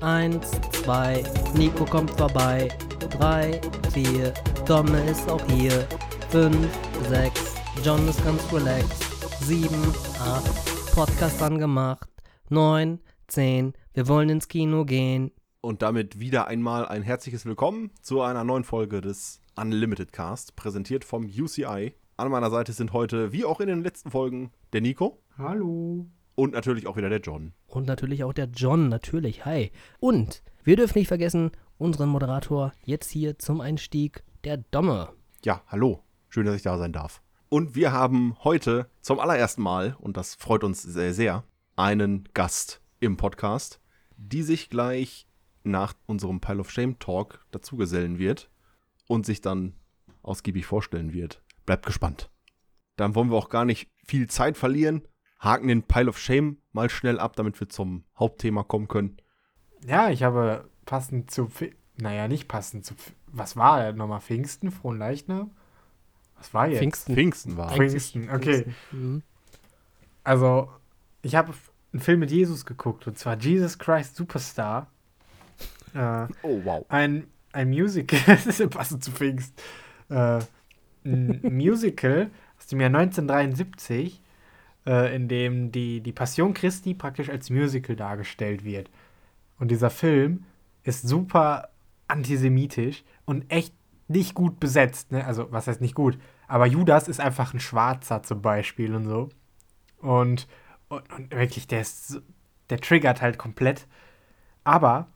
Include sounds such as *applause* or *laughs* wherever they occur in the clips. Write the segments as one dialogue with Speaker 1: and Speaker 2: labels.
Speaker 1: Eins, zwei, Nico kommt vorbei. Drei, vier, Domme ist auch hier. Fünf, sechs, John ist ganz relaxed. Sieben, acht, Podcast angemacht. Neun, zehn, wir wollen ins Kino gehen.
Speaker 2: Und damit wieder einmal ein herzliches Willkommen zu einer neuen Folge des Unlimited Cast, präsentiert vom UCI. An meiner Seite sind heute, wie auch in den letzten Folgen, der Nico.
Speaker 3: Hallo.
Speaker 2: Und natürlich auch wieder der John.
Speaker 1: Und natürlich auch der John, natürlich, hi. Und wir dürfen nicht vergessen, unseren Moderator jetzt hier zum Einstieg, der Domme.
Speaker 2: Ja, hallo. Schön, dass ich da sein darf. Und wir haben heute zum allerersten Mal, und das freut uns sehr, sehr, einen Gast im Podcast, die sich gleich nach unserem Pile of Shame Talk dazugesellen wird und sich dann ausgiebig vorstellen wird. Bleibt gespannt. Dann wollen wir auch gar nicht viel Zeit verlieren haken den Pile of Shame mal schnell ab, damit wir zum Hauptthema kommen können.
Speaker 3: Ja, ich habe passend zu, naja, nicht passend zu, was war er nochmal? Pfingsten, Frohen Leichnam? Was war jetzt?
Speaker 1: Pfingsten.
Speaker 2: Pfingsten war.
Speaker 3: Pfingsten, okay. Mhm. Also, ich habe einen Film mit Jesus geguckt, und zwar Jesus Christ Superstar.
Speaker 2: Äh, oh, wow.
Speaker 3: Ein, ein Musical, *laughs* das ist ja passend zu Pfingsten. Äh, ein Musical aus dem Jahr 1973 äh, in dem die, die Passion Christi praktisch als Musical dargestellt wird. Und dieser Film ist super antisemitisch und echt nicht gut besetzt. Ne? Also, was heißt nicht gut? Aber Judas ist einfach ein Schwarzer zum Beispiel und so. Und, und, und wirklich, der ist, der triggert halt komplett. Aber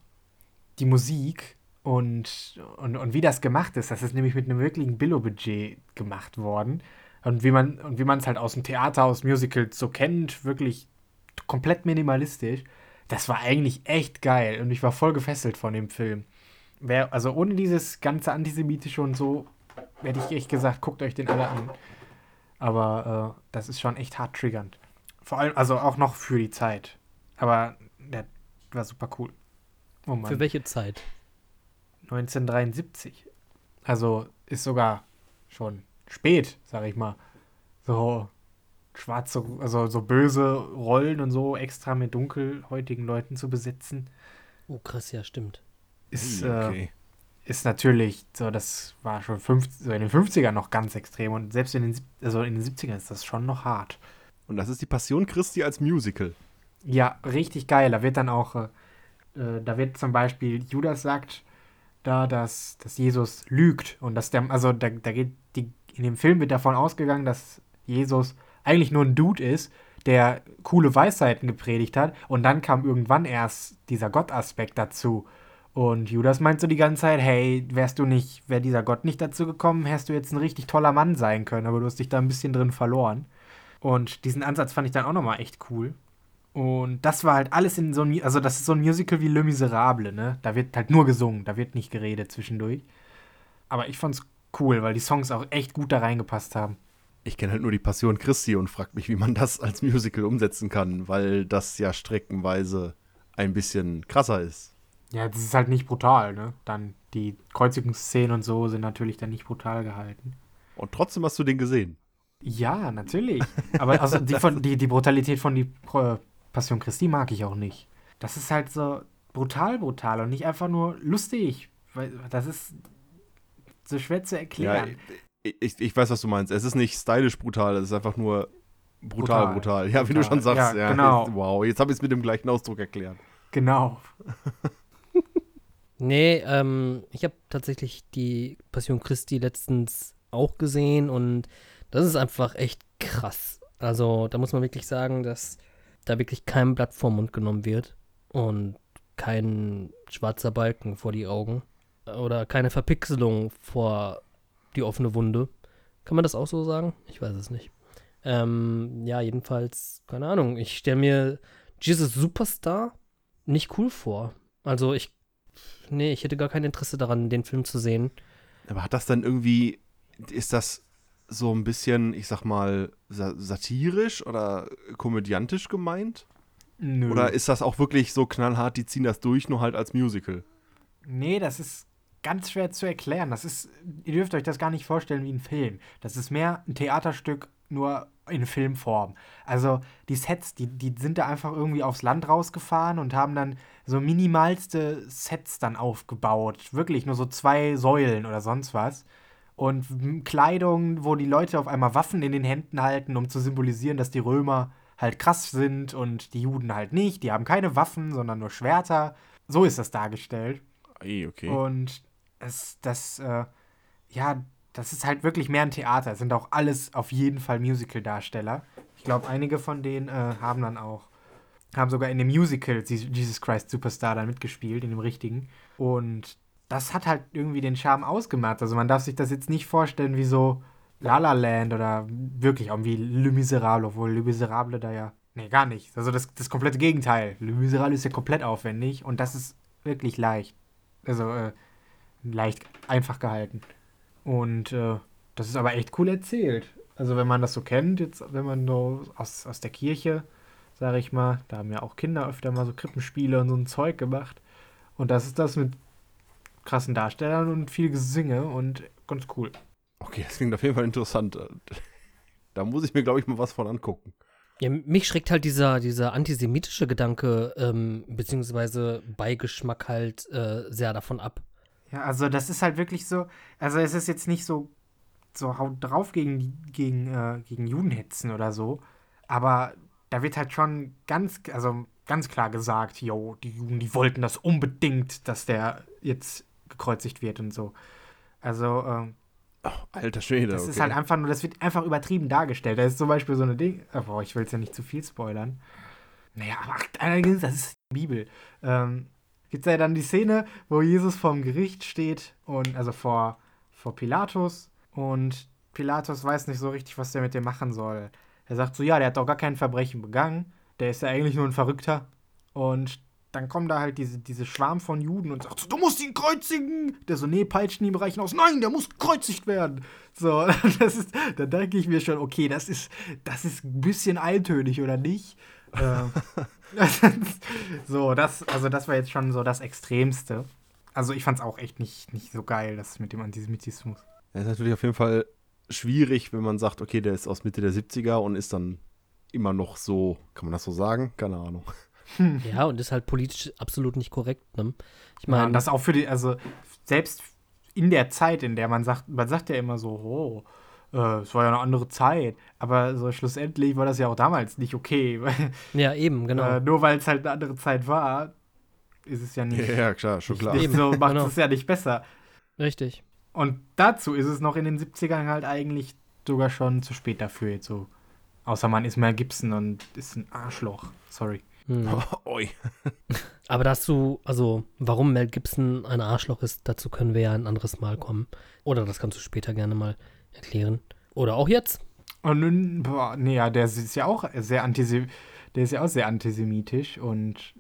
Speaker 3: die Musik und, und, und wie das gemacht ist, das ist nämlich mit einem wirklichen Billo-Budget gemacht worden. Und wie man und wie man es halt aus dem Theater, aus Musicals so kennt, wirklich komplett minimalistisch. Das war eigentlich echt geil und ich war voll gefesselt von dem Film. Wer, also ohne dieses ganze antisemitische und so, hätte ich echt gesagt, guckt euch den alle an. Aber äh, das ist schon echt hart triggernd. Vor allem, also auch noch für die Zeit. Aber der war super cool.
Speaker 1: Oh für welche Zeit?
Speaker 3: 1973. Also ist sogar schon spät, sag ich mal. So schwarze, also so böse Rollen und so extra mit dunkelhäutigen Leuten zu besetzen.
Speaker 1: Oh, krass, ja, stimmt.
Speaker 3: Ist, hm, okay. äh, ist natürlich, so, das war schon 50, so in den 50ern noch ganz extrem und selbst in den, also in den 70ern ist das schon noch hart.
Speaker 2: Und das ist die Passion Christi als Musical.
Speaker 3: Ja, richtig geil. Da wird dann auch, äh, äh da wird zum Beispiel, Judas sagt da, dass, dass Jesus lügt und dass der, also da, da geht die in dem Film wird davon ausgegangen, dass Jesus eigentlich nur ein Dude ist, der coole Weisheiten gepredigt hat. Und dann kam irgendwann erst dieser Gottaspekt dazu. Und Judas meint so die ganze Zeit, hey, wärst du nicht, wäre dieser Gott nicht dazu gekommen, hättest du jetzt ein richtig toller Mann sein können, aber du hast dich da ein bisschen drin verloren. Und diesen Ansatz fand ich dann auch nochmal echt cool. Und das war halt alles in so einem, also das ist so ein Musical wie Le Miserable, ne? Da wird halt nur gesungen, da wird nicht geredet zwischendurch. Aber ich fand's cool, weil die Songs auch echt gut da reingepasst haben.
Speaker 2: Ich kenne halt nur die Passion Christi und frage mich, wie man das als Musical umsetzen kann, weil das ja streckenweise ein bisschen krasser ist.
Speaker 3: Ja, das ist halt nicht brutal, ne? Dann die Kreuzigungsszenen und so sind natürlich dann nicht brutal gehalten.
Speaker 2: Und trotzdem hast du den gesehen.
Speaker 3: Ja, natürlich. Aber also die, von, die, die Brutalität von die Passion Christi mag ich auch nicht. Das ist halt so brutal, brutal und nicht einfach nur lustig. Das ist so schwer zu erklären.
Speaker 2: Ja, ich, ich weiß, was du meinst. Es ist nicht stylisch brutal, es ist einfach nur brutal, brutal. brutal. Ja, wie brutal. du schon sagst. Ja, ja genau. *laughs* Wow, jetzt habe ich es mit dem gleichen Ausdruck erklärt.
Speaker 3: Genau. *laughs*
Speaker 1: nee, ähm, ich habe tatsächlich die Passion Christi letztens auch gesehen und das ist einfach echt krass. Also da muss man wirklich sagen, dass da wirklich kein Blatt vorm Mund genommen wird und kein schwarzer Balken vor die Augen oder keine Verpixelung vor die offene Wunde. Kann man das auch so sagen? Ich weiß es nicht. Ähm, ja, jedenfalls, keine Ahnung. Ich stelle mir Jesus Superstar nicht cool vor. Also ich, nee, ich hätte gar kein Interesse daran, den Film zu sehen.
Speaker 2: Aber hat das dann irgendwie, ist das so ein bisschen, ich sag mal, satirisch oder komödiantisch gemeint? Nö. Oder ist das auch wirklich so knallhart, die ziehen das durch, nur halt als Musical?
Speaker 3: Nee, das ist ganz schwer zu erklären. Das ist, ihr dürft euch das gar nicht vorstellen wie ein Film. Das ist mehr ein Theaterstück, nur in Filmform. Also die Sets, die, die sind da einfach irgendwie aufs Land rausgefahren und haben dann so minimalste Sets dann aufgebaut. Wirklich nur so zwei Säulen oder sonst was. Und Kleidung, wo die Leute auf einmal Waffen in den Händen halten, um zu symbolisieren, dass die Römer halt krass sind und die Juden halt nicht. Die haben keine Waffen, sondern nur Schwerter. So ist das dargestellt.
Speaker 2: Ey, okay.
Speaker 3: Und es, das, äh, ja, das ist halt wirklich mehr ein Theater. Es sind auch alles auf jeden Fall Musical-Darsteller. Ich glaube, einige von denen äh, haben dann auch, haben sogar in dem Musical Je- Jesus Christ Superstar dann mitgespielt, in dem richtigen. Und das hat halt irgendwie den Charme ausgemacht. Also man darf sich das jetzt nicht vorstellen wie so La La Land oder wirklich auch wie Le Miserable, obwohl Le Miserable da ja, nee, gar nicht. Also das, das komplette Gegenteil. Le Miserable ist ja komplett aufwendig und das ist wirklich leicht. Also, äh, leicht einfach gehalten. Und äh, das ist aber echt cool erzählt. Also wenn man das so kennt, jetzt, wenn man so aus, aus der Kirche, sage ich mal, da haben ja auch Kinder öfter mal so Krippenspiele und so ein Zeug gemacht. Und das ist das mit krassen Darstellern und viel Gesinge und ganz cool.
Speaker 2: Okay, das klingt auf jeden Fall interessant. *laughs* Da muss ich mir, glaube ich, mal was von angucken.
Speaker 1: Ja, mich schreckt halt dieser, dieser antisemitische Gedanke, ähm, beziehungsweise Beigeschmack halt äh, sehr davon ab.
Speaker 3: Ja, also das ist halt wirklich so, also es ist jetzt nicht so, so haut drauf gegen, gegen, äh, gegen Judenhetzen oder so, aber da wird halt schon ganz, also ganz klar gesagt, yo, die Juden, die wollten das unbedingt, dass der jetzt gekreuzigt wird und so. Also, ähm,
Speaker 2: Oh, alter Schwede.
Speaker 3: das
Speaker 2: okay.
Speaker 3: ist halt einfach nur, das wird einfach übertrieben dargestellt. Da ist zum Beispiel so eine Ding, oh, boah, ich will jetzt ja nicht zu viel spoilern. Naja, aber das ist die Bibel. Ähm, Gibt es ja dann die Szene, wo Jesus vorm Gericht steht und also vor, vor Pilatus und Pilatus weiß nicht so richtig, was der mit dem machen soll. Er sagt so, ja, der hat doch gar kein Verbrechen begangen, der ist ja eigentlich nur ein Verrückter. Und dann kommen da halt diese, diese Schwarm von Juden und sagt so, du musst ihn kreuzigen. Der so, nee, peitschen ihm reichen aus. Nein, der muss gekreuzigt werden. So, *laughs* das ist, da denke ich mir schon, okay, das ist, das ist ein bisschen eintönig, oder nicht? *laughs* ähm, *laughs* so, das, also das war jetzt schon so das Extremste. Also ich fand es auch echt nicht, nicht so geil, das mit dem Antisemitismus.
Speaker 2: Das ist natürlich auf jeden Fall schwierig, wenn man sagt, okay, der ist aus Mitte der 70er und ist dann immer noch so, kann man das so sagen? Keine Ahnung.
Speaker 1: Ja, und ist halt politisch absolut nicht korrekt. Ne? Ich
Speaker 3: Ja, und
Speaker 1: meine,
Speaker 3: das auch für die, also selbst in der Zeit, in der man sagt, man sagt ja immer so, oh, äh, es war ja eine andere Zeit. Aber so schlussendlich war das ja auch damals nicht okay. *laughs*
Speaker 1: ja, eben, genau.
Speaker 3: Äh, nur weil es halt eine andere Zeit war, ist es ja nicht,
Speaker 2: Ja, ja klar, schon klar.
Speaker 3: nicht so, macht
Speaker 1: Genau.
Speaker 3: es ja nicht besser.
Speaker 1: Richtig.
Speaker 3: Und dazu ist es noch in den 70ern halt eigentlich sogar schon zu spät dafür jetzt so. Außer man ist Mel Gibson und ist ein Arschloch. Sorry.
Speaker 1: Hm. *laughs*
Speaker 2: Oi. *laughs*
Speaker 1: Aber dazu, also warum Mel Gibson ein Arschloch ist, dazu können wir ja ein anderes Mal kommen. Oder das kannst du später gerne mal erklären. Oder auch jetzt.
Speaker 3: Und nun, boah, nee, ja, der ist ja auch sehr antisem der ist ja auch sehr antisemitisch und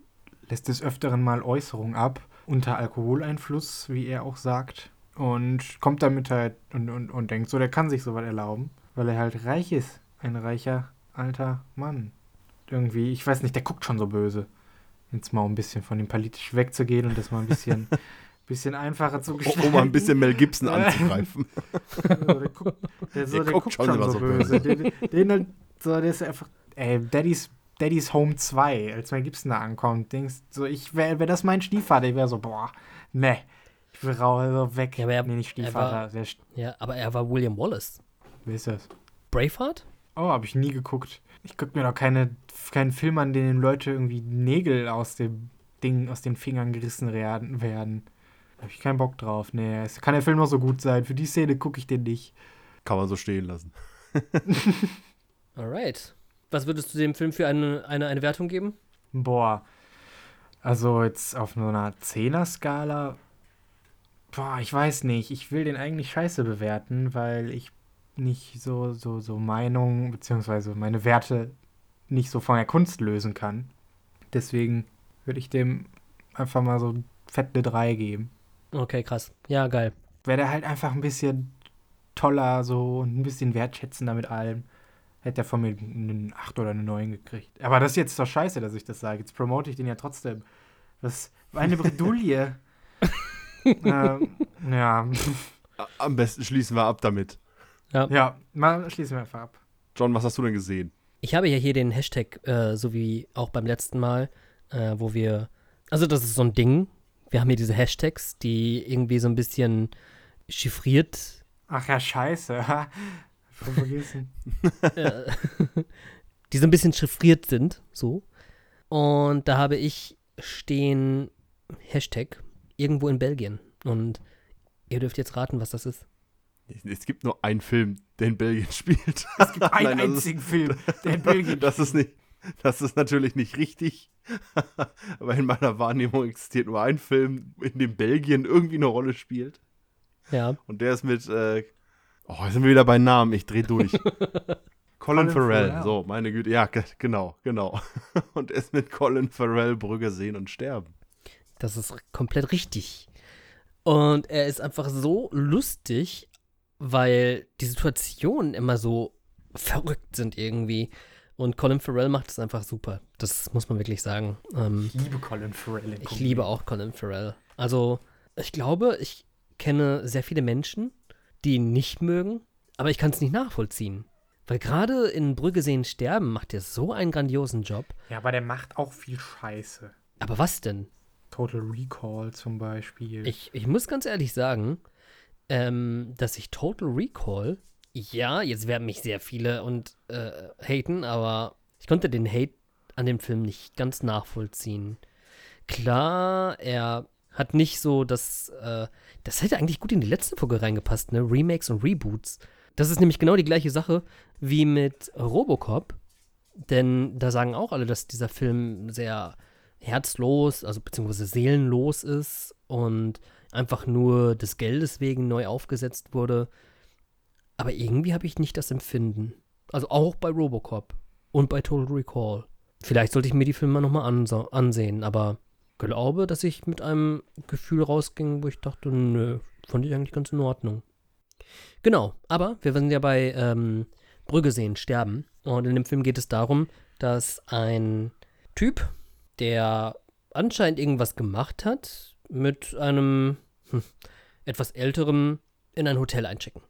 Speaker 3: lässt des Öfteren mal Äußerungen ab, unter Alkoholeinfluss, wie er auch sagt. Und kommt damit halt und, und, und denkt so, der kann sich sowas erlauben, weil er halt reich ist. Ein reicher alter Mann. Irgendwie, ich weiß nicht, der guckt schon so böse. Jetzt mal um ein bisschen von dem politisch wegzugehen und das mal ein bisschen, *laughs* bisschen einfacher zu
Speaker 2: Um,
Speaker 3: gestalten.
Speaker 2: um mal ein bisschen Mel Gibson anzugreifen. *laughs*
Speaker 3: So, der guckt, der, so,
Speaker 2: Der
Speaker 3: der
Speaker 2: guckt
Speaker 3: guckt
Speaker 2: schon
Speaker 3: schon,
Speaker 2: immer
Speaker 3: so böse. Den, den halt, so, der ist einfach, ey, Daddy's, Daddy's Home 2, als Mel Gibson da ankommt, denkst so, ich wäre wär das mein Stiefvater, ich wäre so, boah, ne, ich will raus, so weg.
Speaker 1: Ja, aber er-
Speaker 3: nee, nicht
Speaker 1: er
Speaker 3: Stiefvater, wer,
Speaker 1: Ja, aber er war William Wallace.
Speaker 3: wer ist das?
Speaker 1: Braveheart?
Speaker 3: Oh, habe ich nie geguckt. Ich gucke mir doch keine, keinen Film an, in dem Leute irgendwie Nägel aus dem Ding, aus den Fingern gerissen werden. Habe ich keinen Bock drauf. Nee, es kann der Film noch so gut sein. Für die Szene gucke ich den nicht.
Speaker 2: Kann man so stehen lassen. *laughs*
Speaker 1: Alright. Was würdest du dem Film für eine, eine, eine Wertung geben?
Speaker 3: Boah. Also jetzt auf so einer Zehner-Skala. Boah, ich weiß nicht. Ich will den eigentlich scheiße bewerten, weil ich nicht so, so, so Meinung, beziehungsweise meine Werte nicht so von der Kunst lösen kann. Deswegen würde ich dem einfach mal so fett eine 3 geben.
Speaker 1: Okay, krass. Ja, geil.
Speaker 3: Wäre der halt einfach ein bisschen toller so und ein bisschen wertschätzender mit allem. Hätte er von mir einen 8 oder eine 9 gekriegt. Aber das ist jetzt doch scheiße, dass ich das sage. Jetzt promote ich den ja trotzdem. Das war eine Bredouille. *laughs* ähm, ja.
Speaker 2: Am besten schließen wir ab damit.
Speaker 3: Ja, mal schließen wir einfach ab.
Speaker 2: John, was hast du denn gesehen?
Speaker 1: Ich habe ja hier den Hashtag, äh, so wie auch beim letzten Mal, äh, wo wir Also, das ist so ein Ding. Wir haben hier diese Hashtags, die irgendwie so ein bisschen chiffriert.
Speaker 3: Ach ja, scheiße. *laughs* Voll vergessen.
Speaker 1: äh, *laughs* die so ein bisschen chiffriert sind, so. Und da habe ich stehen Hashtag irgendwo in Belgien. Und ihr dürft jetzt raten, was das ist.
Speaker 2: Es gibt nur einen Film, der in Belgien *laughs* spielt.
Speaker 3: Es gibt einen
Speaker 2: Nein, das ist-
Speaker 3: einzigen Film, der in Belgien
Speaker 2: Das ist nicht, das ist natürlich nicht richtig. *laughs* Aber in meiner Wahrnehmung existiert nur ein Film, in dem Belgien irgendwie eine Rolle spielt.
Speaker 1: Ja.
Speaker 2: Und der ist mit, äh, oh, jetzt sind wir wieder bei Namen, ich dreh durch. *laughs* Colin,
Speaker 3: Colin
Speaker 2: Farrell,
Speaker 3: Farrell.
Speaker 2: so, meine Güte, ja, ge- genau, genau. *laughs* Und er ist mit Colin Farrell Brügge sehen und sterben.
Speaker 1: Das ist komplett richtig. Und er ist einfach so lustig, weil die Situationen immer so verrückt sind irgendwie. Und Colin Farrell macht es einfach super. Das muss man wirklich sagen. Ähm,
Speaker 3: Ich liebe Colin Farrell.
Speaker 1: ich liebe auch Colin Farrell. Also, ich glaube, ich kenne sehr viele Menschen, die ihn nicht mögen, aber ich kann es nicht nachvollziehen. Weil gerade in Brügge sehen sterben macht er so einen grandiosen Job.
Speaker 3: Ja, aber der macht auch viel Scheiße.
Speaker 1: Aber was denn?
Speaker 3: Total Recall zum Beispiel.
Speaker 1: Ich, ich muss ganz ehrlich sagen, ähm, dass ich Total Recall, ja, jetzt werden mich sehr viele und äh, haten, aber ich konnte den Hate an dem Film nicht ganz nachvollziehen. Klar, er hat nicht so das, äh, das hätte eigentlich gut in die letzte Folge reingepasst, ne? Remakes und Reboots. Das ist nämlich genau die gleiche Sache wie mit Robocop, denn da sagen auch alle, dass dieser Film sehr herzlos, also beziehungsweise seelenlos ist und einfach nur des Geldes wegen neu aufgesetzt wurde. Aber irgendwie habe ich nicht das Empfinden. Also auch bei Robocop und bei Total Recall. Vielleicht sollte ich mir die Filme nochmal ansehen, aber glaube, dass ich mit einem Gefühl rausging, wo ich dachte, nö, fand ich eigentlich ganz in Ordnung. Genau, aber wir sind ja bei ähm, Brügge sehen, sterben. Und in dem Film geht es darum, dass ein Typ, der anscheinend irgendwas gemacht hat, mit einem hm, etwas älteren in ein Hotel einchecken.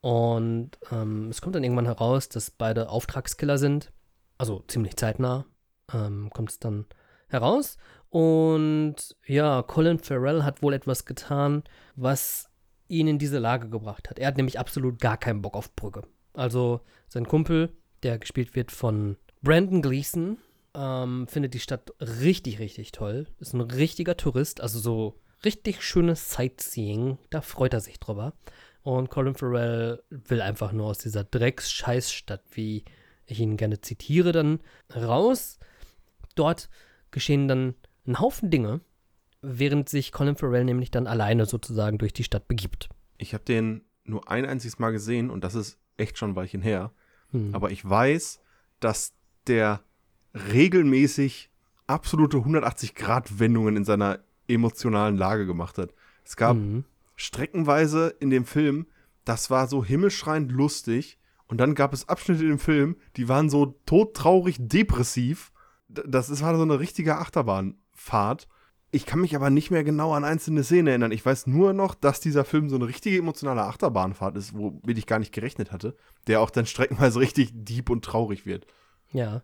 Speaker 1: Und ähm, es kommt dann irgendwann heraus, dass beide Auftragskiller sind. Also ziemlich zeitnah ähm, kommt es dann heraus. Und ja, Colin Farrell hat wohl etwas getan, was ihn in diese Lage gebracht hat. Er hat nämlich absolut gar keinen Bock auf Brügge. Also sein Kumpel, der gespielt wird von Brandon Gleason, ähm, findet die Stadt richtig, richtig toll. Ist ein richtiger Tourist, also so richtig schönes Sightseeing. Da freut er sich drüber. Und Colin Farrell will einfach nur aus dieser Drecks-Scheißstadt, wie ich ihn gerne zitiere, dann raus. Dort geschehen dann ein Haufen Dinge, während sich Colin Farrell nämlich dann alleine sozusagen durch die Stadt begibt.
Speaker 2: Ich habe den nur ein einziges Mal gesehen und das ist echt schon ein Weilchen her.
Speaker 1: Hm.
Speaker 2: Aber ich weiß, dass der regelmäßig absolute 180-Grad-Wendungen in seiner emotionalen Lage gemacht hat. Es gab
Speaker 1: Mhm.
Speaker 2: Streckenweise in dem Film, das war so himmelschreiend lustig. Und dann gab es Abschnitte dem Film, die waren so todtraurig depressiv. Das war so eine richtige Achterbahnfahrt. Ich kann mich aber nicht mehr genau an einzelne Szenen erinnern. Ich weiß nur noch, dass dieser Film so eine richtige emotionale Achterbahnfahrt ist, womit ich gar nicht gerechnet hatte. Der auch dann streckenweise richtig deep und traurig wird.
Speaker 1: Ja.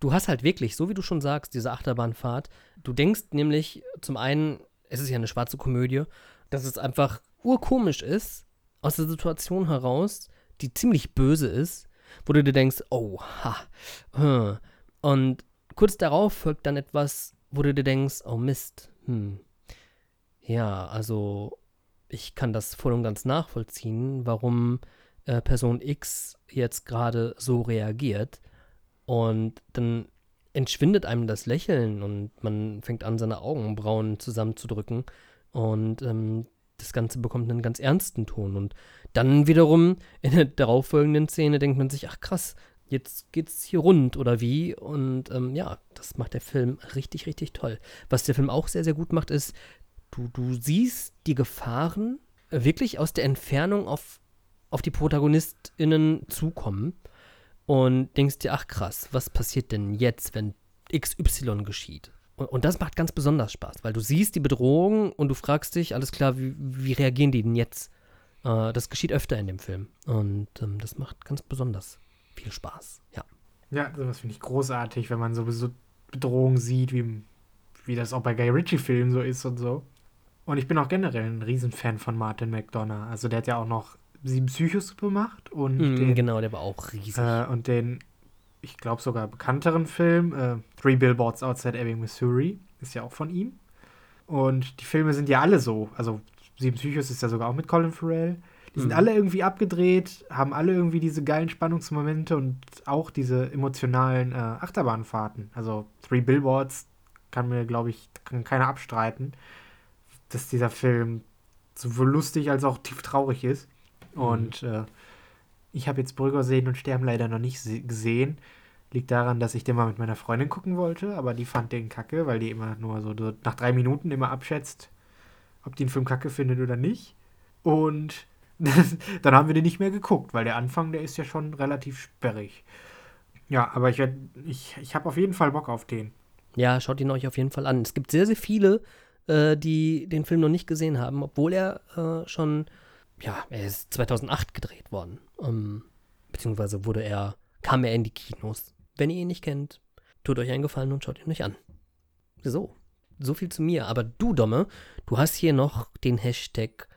Speaker 1: Du hast halt wirklich, so wie du schon sagst, diese Achterbahnfahrt. Du denkst nämlich zum einen, es ist ja eine schwarze Komödie, dass es einfach urkomisch ist, aus der Situation heraus, die ziemlich böse ist, wo du dir denkst, oh, ha, hm. Und kurz darauf folgt dann etwas, wo du dir denkst, oh Mist, hm. Ja, also ich kann das voll und ganz nachvollziehen, warum äh, Person X jetzt gerade so reagiert. Und dann entschwindet einem das Lächeln und man fängt an, seine Augenbrauen zusammenzudrücken. Und ähm, das Ganze bekommt einen ganz ernsten Ton. Und dann wiederum *laughs* in der darauffolgenden Szene denkt man sich, ach krass, jetzt geht's hier rund oder wie. Und ähm, ja, das macht der Film richtig, richtig toll. Was der Film auch sehr, sehr gut macht, ist, du, du siehst die Gefahren wirklich aus der Entfernung auf, auf die ProtagonistInnen zukommen und denkst dir, ach krass, was passiert denn jetzt, wenn XY geschieht? Und, und das macht ganz besonders Spaß, weil du siehst die Bedrohung und du fragst dich, alles klar, wie, wie reagieren die denn jetzt? Äh, das geschieht öfter in dem Film und ähm, das macht ganz besonders viel Spaß, ja.
Speaker 3: Ja, sowas finde ich großartig, wenn man sowieso Bedrohungen sieht, wie, wie das auch bei Guy Ritchie-Filmen so ist und so. Und ich bin auch generell ein Riesenfan von Martin McDonough. Also der hat ja auch noch Sieben Psychos gemacht und
Speaker 1: Mm,
Speaker 3: den,
Speaker 1: genau, der war auch riesig.
Speaker 3: äh, und den, ich glaube sogar bekannteren Film, äh, Three Billboards Outside Ebbing, Missouri, ist ja auch von ihm. Und die Filme sind ja alle so. Also Sieben Psychos ist ja sogar auch mit Colin Farrell. Die sind
Speaker 1: Mhm.
Speaker 3: alle irgendwie abgedreht, haben alle irgendwie diese geilen Spannungsmomente und auch diese emotionalen äh, Achterbahnfahrten. Also Three Billboards kann mir, glaube ich, kann keiner abstreiten, dass dieser Film sowohl lustig als auch tief traurig ist. Und äh, ich habe jetzt Brügger sehen und sterben leider noch nicht se- gesehen. Liegt daran, dass ich den mal mit meiner Freundin gucken wollte, aber die fand den kacke, weil die immer nur so, nach drei Minuten immer abschätzt, ob die den Film kacke findet oder nicht. Und *laughs* dann haben wir den nicht mehr geguckt, weil der Anfang, der ist ja schon relativ sperrig. Ja, aber ich, ich, ich habe auf jeden Fall Bock auf den.
Speaker 1: Ja, schaut ihn euch auf jeden Fall an. Es gibt sehr, sehr viele, äh, die den Film noch nicht gesehen haben, obwohl er äh, schon, ja, er ist 2008 gedreht worden. Ähm, beziehungsweise wurde er, kam er in die Kinos. Wenn ihr ihn nicht kennt, tut euch einen Gefallen und schaut ihn euch an. So, so viel zu mir. Aber du, Domme, du hast hier noch den Hashtag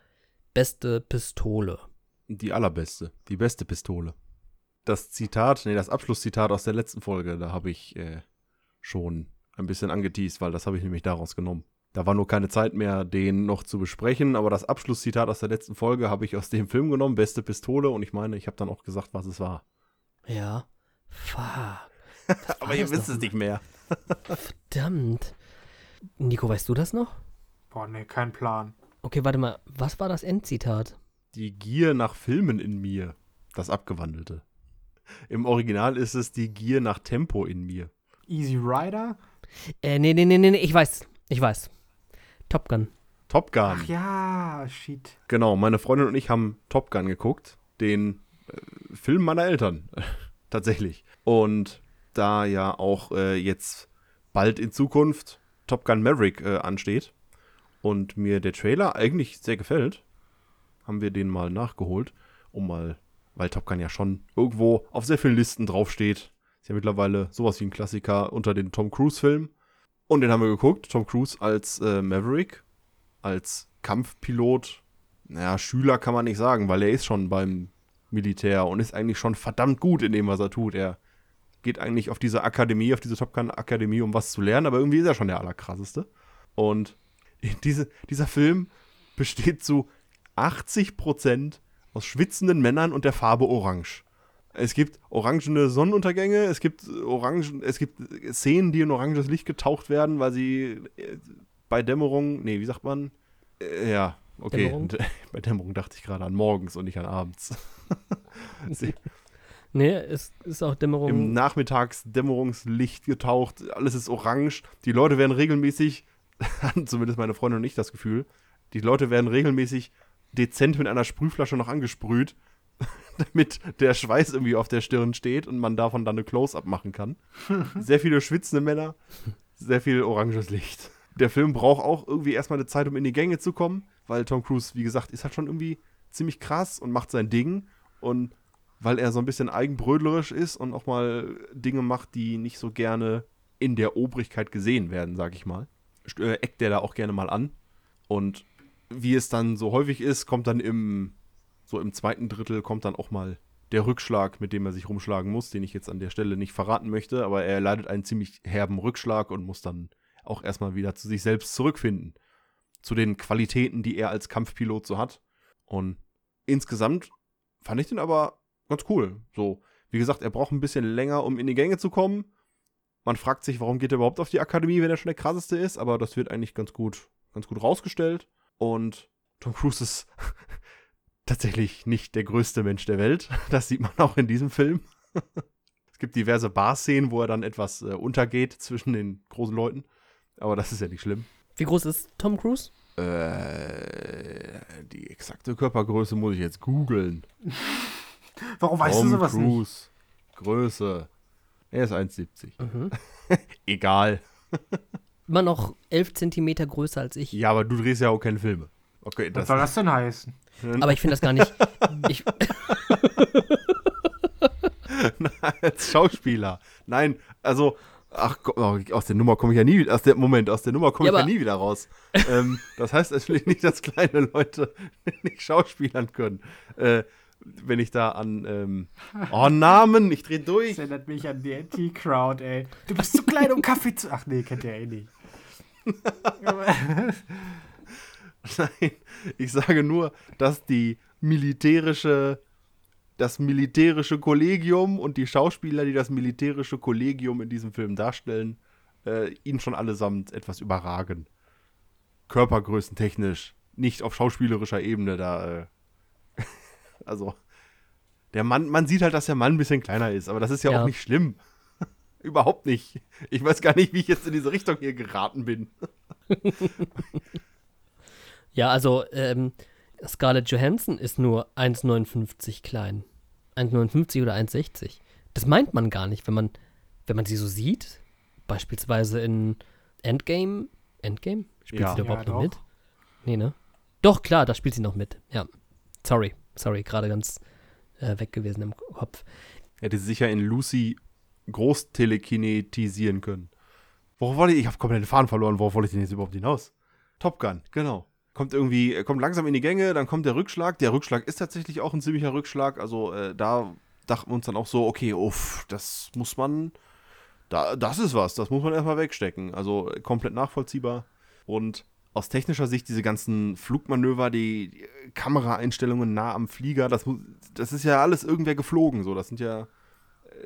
Speaker 1: beste Pistole.
Speaker 2: Die allerbeste, die beste Pistole. Das Zitat, nee, das Abschlusszitat aus der letzten Folge, da habe ich äh, schon ein bisschen angeteased, weil das habe ich nämlich daraus genommen. Da war nur keine Zeit mehr, den noch zu besprechen, aber das Abschlusszitat aus der letzten Folge habe ich aus dem Film genommen, beste Pistole, und ich meine, ich habe dann auch gesagt, was es war.
Speaker 1: Ja. Fuck. *laughs*
Speaker 2: aber ihr wisst es nicht mehr.
Speaker 1: Verdammt. Nico, weißt du das noch?
Speaker 3: Boah, nee, kein Plan.
Speaker 1: Okay, warte mal. Was war das Endzitat?
Speaker 2: Die Gier nach Filmen in mir, das Abgewandelte. Im Original ist es die Gier nach Tempo in mir.
Speaker 3: Easy Rider?
Speaker 1: Äh, nee, nee, nee, nee, nee, ich weiß. Ich weiß. Top Gun.
Speaker 2: Top Gun.
Speaker 3: Ach ja, shit.
Speaker 2: Genau, meine Freundin und ich haben Top Gun geguckt, den äh, Film meiner Eltern, *laughs* tatsächlich. Und da ja auch äh, jetzt bald in Zukunft Top Gun Maverick äh, ansteht und mir der Trailer eigentlich sehr gefällt, haben wir den mal nachgeholt, um mal, weil Top Gun ja schon irgendwo auf sehr vielen Listen draufsteht. Ist ja mittlerweile sowas wie ein Klassiker unter den Tom Cruise-Filmen. Und den haben wir geguckt, Tom Cruise als äh, Maverick, als Kampfpilot, naja, Schüler kann man nicht sagen, weil er ist schon beim Militär und ist eigentlich schon verdammt gut in dem, was er tut. Er geht eigentlich auf diese Akademie, auf diese Top Gun Akademie, um was zu lernen, aber irgendwie ist er schon der Allerkrasseste. Und *laughs* diese, dieser Film besteht zu 80% aus schwitzenden Männern und der Farbe Orange. Es gibt orangene Sonnenuntergänge, es gibt Orangen, es gibt Szenen, die in oranges Licht getaucht werden, weil sie äh, bei Dämmerung, nee, wie sagt man? Äh, ja, okay.
Speaker 1: Dämmerung? *laughs*
Speaker 2: Bei Dämmerung dachte ich gerade an morgens und nicht an abends. *laughs*
Speaker 1: Nee, es ist auch Dämmerung.
Speaker 2: Im Nachmittagsdämmerungslicht getaucht, alles ist orange. Die Leute werden regelmäßig, *laughs* zumindest meine Freundin und ich das Gefühl, die Leute werden regelmäßig dezent mit einer Sprühflasche noch angesprüht, *laughs* damit der Schweiß irgendwie auf der Stirn steht und man davon dann eine Close-Up machen kann. *laughs* Sehr viele schwitzende Männer, sehr viel oranges Licht. Der Film braucht auch irgendwie erstmal eine Zeit, um in die Gänge zu kommen, weil Tom Cruise, wie gesagt, ist halt schon irgendwie ziemlich krass und macht sein Ding. Und weil er so ein bisschen eigenbrödlerisch ist und auch mal Dinge macht, die nicht so gerne in der Obrigkeit gesehen werden, sag ich mal, äh, eckt der da auch gerne mal an. Und wie es dann so häufig ist, kommt dann im, so im zweiten Drittel kommt dann auch mal der Rückschlag, mit dem er sich rumschlagen muss, den ich jetzt an der Stelle nicht verraten möchte, aber er leidet einen ziemlich herben Rückschlag und muss dann auch erstmal wieder zu sich selbst zurückfinden. Zu den Qualitäten, die er als Kampfpilot so hat. Und insgesamt fand ich den aber ganz cool. So, wie gesagt, er braucht ein bisschen länger, um in die Gänge zu kommen. Man fragt sich, warum geht er überhaupt auf die Akademie, wenn er schon der krasseste ist, aber das wird eigentlich ganz gut, ganz gut rausgestellt. Und Tom Cruise ist tatsächlich nicht der größte Mensch der Welt. *laughs* Das sieht man auch in diesem Film. *laughs* es gibt diverse Bar-Szenen, wo er dann etwas äh, untergeht zwischen den großen Leuten. Aber das ist ja nicht schlimm.
Speaker 1: Wie groß ist Tom Cruise?
Speaker 2: Äh, die exakte Körpergröße muss ich jetzt googeln. *laughs*
Speaker 3: Warum weißt du
Speaker 2: Tom
Speaker 3: sowas nicht?
Speaker 2: Cruise. Größe. Er ist 1,70.
Speaker 1: Mhm.
Speaker 2: Egal.
Speaker 1: Immer noch 11 Zentimeter größer als ich.
Speaker 2: Ja, aber du drehst ja auch keine Filme. Okay,
Speaker 3: Was soll das denn heißen?
Speaker 1: Aber ich finde das gar nicht. *laughs* Ich, *laughs*
Speaker 2: als Schauspieler. Nein, also Ach, oh, aus der Nummer komme ich ja nie aus der Moment, aus der Nummer komme
Speaker 1: Ja,
Speaker 2: ich ja nie wieder raus. ähm, das heißt natürlich nicht, dass kleine Leute *laughs* nicht schauspielern können. Äh, wenn ich da an ähm, Oh Namen, ich dreh durch.
Speaker 3: Das erinnert mich an die NT-Crowd, ey. Du bist zu klein, um Kaffee zu. Ach nee, kennt ihr eh nicht. *laughs*
Speaker 2: Nein, ich sage nur, dass die militärische, das militärische Kollegium und die Schauspieler, die das militärische Kollegium in diesem Film darstellen, äh, ihn schon allesamt etwas überragen. Körpergrößentechnisch, nicht auf schauspielerischer Ebene da. Äh, *laughs* also, der Mann, man sieht halt, dass der Mann ein bisschen kleiner ist, aber das ist ja,
Speaker 1: Ja.
Speaker 2: auch nicht schlimm. *laughs* Überhaupt nicht. Ich weiß gar nicht, wie ich jetzt in diese Richtung hier geraten bin.
Speaker 1: Ja, also ähm, Scarlett Johansson ist nur 1,59 klein. 1,59 oder 1,60. Das meint man gar nicht, wenn man, wenn man sie so sieht. Beispielsweise in Endgame. Endgame? Spielt
Speaker 2: Ja.
Speaker 1: sie da
Speaker 3: Ja,
Speaker 1: überhaupt noch
Speaker 3: doch.
Speaker 1: mit? Nee, ne? Doch, klar, da spielt sie noch mit. Ja. Sorry, sorry, gerade ganz äh, weg gewesen im Kopf.
Speaker 2: Hätte sie sich ja in Lucy groß telekinetisieren können. Worauf wollte ich? Ich habe komplett den Faden verloren. Worauf wollte ich denn jetzt überhaupt hinaus? Top Gun, genau. Kommt irgendwie, er kommt langsam in die Gänge, dann kommt der Rückschlag. Der Rückschlag ist tatsächlich auch ein ziemlicher Rückschlag. Also äh, da dachten wir uns dann auch so, okay, uff, das muss man, da, das ist was, das muss man erstmal wegstecken. Also äh, komplett nachvollziehbar. Und aus technischer Sicht diese ganzen Flugmanöver, die, Kameraeinstellungen nah am Flieger, das, das ist ja alles irgendwer geflogen. So, das sind ja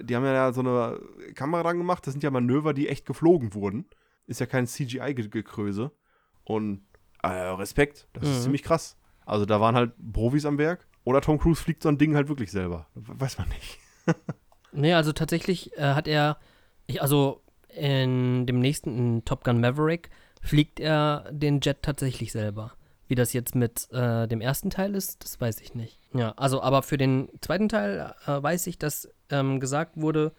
Speaker 2: die haben ja so eine Kamera dran gemacht, das sind ja Manöver, die echt geflogen wurden. Ist ja kein CGI-Gekröse. Und äh, Respekt, das
Speaker 1: Mhm.
Speaker 2: ist ziemlich krass. Also da waren halt Profis am Werk. Oder Tom Cruise fliegt so ein Ding halt wirklich selber. Weiß man nicht. *laughs*
Speaker 1: Nee, also tatsächlich äh, hat er, ich, also in dem nächsten, in Top Gun Maverick, fliegt er den Jet tatsächlich selber. Wie das jetzt mit äh, dem ersten Teil ist, das weiß ich nicht. Ja, also aber für den zweiten Teil äh, weiß ich, dass ähm, gesagt wurde,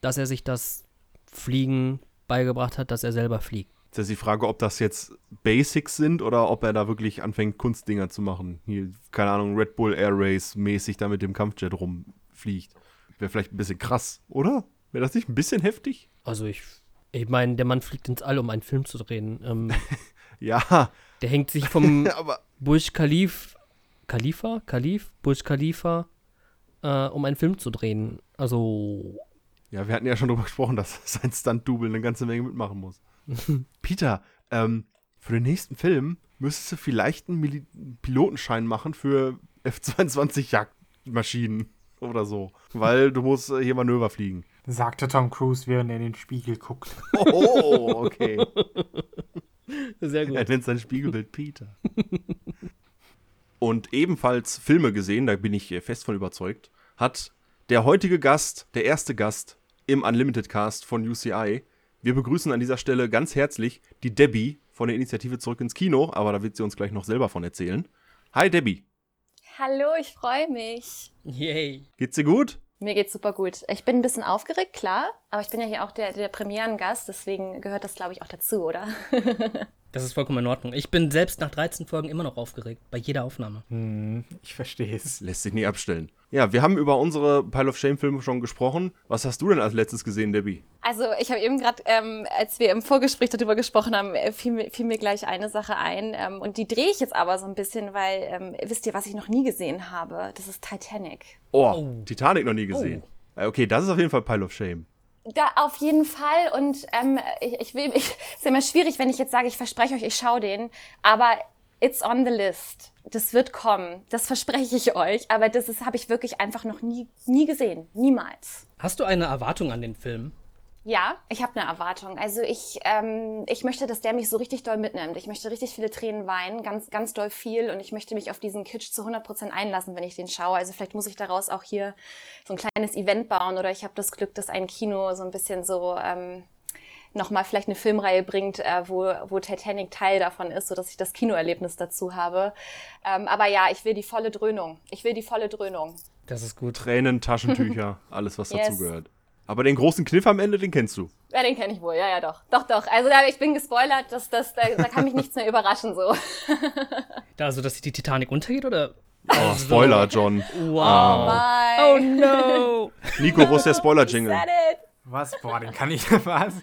Speaker 1: dass er sich das Fliegen beigebracht hat, dass er selber fliegt.
Speaker 2: Jetzt ist die Frage, ob das jetzt Basics sind oder ob er da wirklich anfängt, Kunstdinger zu machen. Hier, keine Ahnung, Red Bull Air Race mäßig da mit dem Kampfjet rumfliegt. Wäre vielleicht ein bisschen krass, oder? Wäre das nicht ein bisschen heftig?
Speaker 1: Also ich, ich meine, der Mann fliegt ins All, um einen Film zu drehen. Ähm, *laughs*
Speaker 2: Ja,
Speaker 1: der hängt sich vom *laughs* Burj Khalif, Khalifa, Khalif, Burj Khalifa, äh, um einen Film zu drehen. Also,
Speaker 2: Ja, wir hatten ja schon darüber gesprochen, dass *laughs* sein Stunt-Double eine ganze Menge mitmachen muss. *laughs* Peter, ähm, für den nächsten Film müsstest du vielleicht einen Mili Pilotenschein machen für F-22-Jagdmaschinen *laughs* oder so. Weil du musst äh, hier Manöver fliegen.
Speaker 3: Sagte Tom Cruise, während er in den Spiegel guckt. *laughs*
Speaker 2: Oh, okay.
Speaker 1: sehr
Speaker 2: er nennt sein Spiegelbild Peter. Und ebenfalls Filme gesehen, da bin ich äh, fest von überzeugt, hat der heutige Gast, der erste Gast im Unlimited Cast von UCI. Wir begrüßen an dieser Stelle ganz herzlich die Debbie von der Initiative Zurück ins Kino, aber da wird sie uns gleich noch selber von erzählen. Hi Debbie,
Speaker 4: Hallo, ich freue mich.
Speaker 1: Yay.
Speaker 2: geht's dir gut?
Speaker 4: Mir geht's super gut. Ich bin ein bisschen aufgeregt, klar, aber ich bin ja hier auch der, der Premierengast, deswegen gehört das, glaube ich, auch dazu, oder? *laughs*
Speaker 5: Das ist vollkommen in Ordnung. Ich bin selbst nach 13 Folgen immer noch aufgeregt, bei jeder Aufnahme.
Speaker 3: Hm, ich verstehe es.
Speaker 2: Lässt sich nie abstellen. Ja, wir haben über unsere Pile of Shame Filme schon gesprochen. Was hast du denn als letztes gesehen, Debbie?
Speaker 4: Also ich habe eben gerade, ähm, als wir im Vorgespräch darüber gesprochen haben, äh, fiel, mir- fiel mir gleich eine Sache ein ähm, und die drehe ich jetzt aber so ein bisschen, weil ähm, wisst ihr, was ich noch nie gesehen habe? Das ist Titanic.
Speaker 2: Oh,
Speaker 5: Oh.
Speaker 2: Titanic noch nie gesehen. Äh, Okay, das ist auf jeden Fall Pile of Shame.
Speaker 4: Da auf jeden Fall und ähm, ich, ich will, ich, ist immer schwierig, wenn ich jetzt sage, ich verspreche euch, ich schaue den, aber it's on the list. Das wird kommen, das verspreche ich euch, aber das habe ich wirklich einfach noch nie nie gesehen, niemals.
Speaker 5: Hast du eine Erwartung an den Film?
Speaker 4: Ja, ich habe eine Erwartung. Also ich, ähm, ich möchte, dass der mich so richtig doll mitnimmt. Ich möchte richtig viele Tränen weinen, ganz, ganz doll viel. Und ich möchte mich auf diesen Kitsch zu 100% einlassen, wenn ich den schaue. Also vielleicht muss ich daraus auch hier so ein kleines Event bauen. Oder ich habe das Glück, dass ein Kino so ein bisschen so ähm, nochmal vielleicht eine Filmreihe bringt, äh, wo, wo Titanic Teil davon ist, sodass ich das Kinoerlebnis dazu habe. Ähm, aber ja, ich will die volle Dröhnung. Ich will die volle Dröhnung.
Speaker 5: Das ist gut.
Speaker 2: Tränen, Taschentücher, *laughs* alles, was
Speaker 4: Yes.
Speaker 2: dazugehört. Aber den großen Kniff am Ende, den kennst du.
Speaker 4: Ja, den kenne ich wohl. Ja, ja, doch. Doch, doch. Also da, ich bin gespoilert. Das, das, da, da kann mich nichts mehr überraschen so. *laughs*
Speaker 5: Da, also, dass die Titanic untergeht oder?
Speaker 2: Oh, Spoiler, John.
Speaker 5: Wow.
Speaker 4: Bye.
Speaker 5: Oh no!
Speaker 2: Nico, wo ist der *laughs* Spoiler-Jingle?
Speaker 3: Was? Boah, den kann ich. *laughs* Was?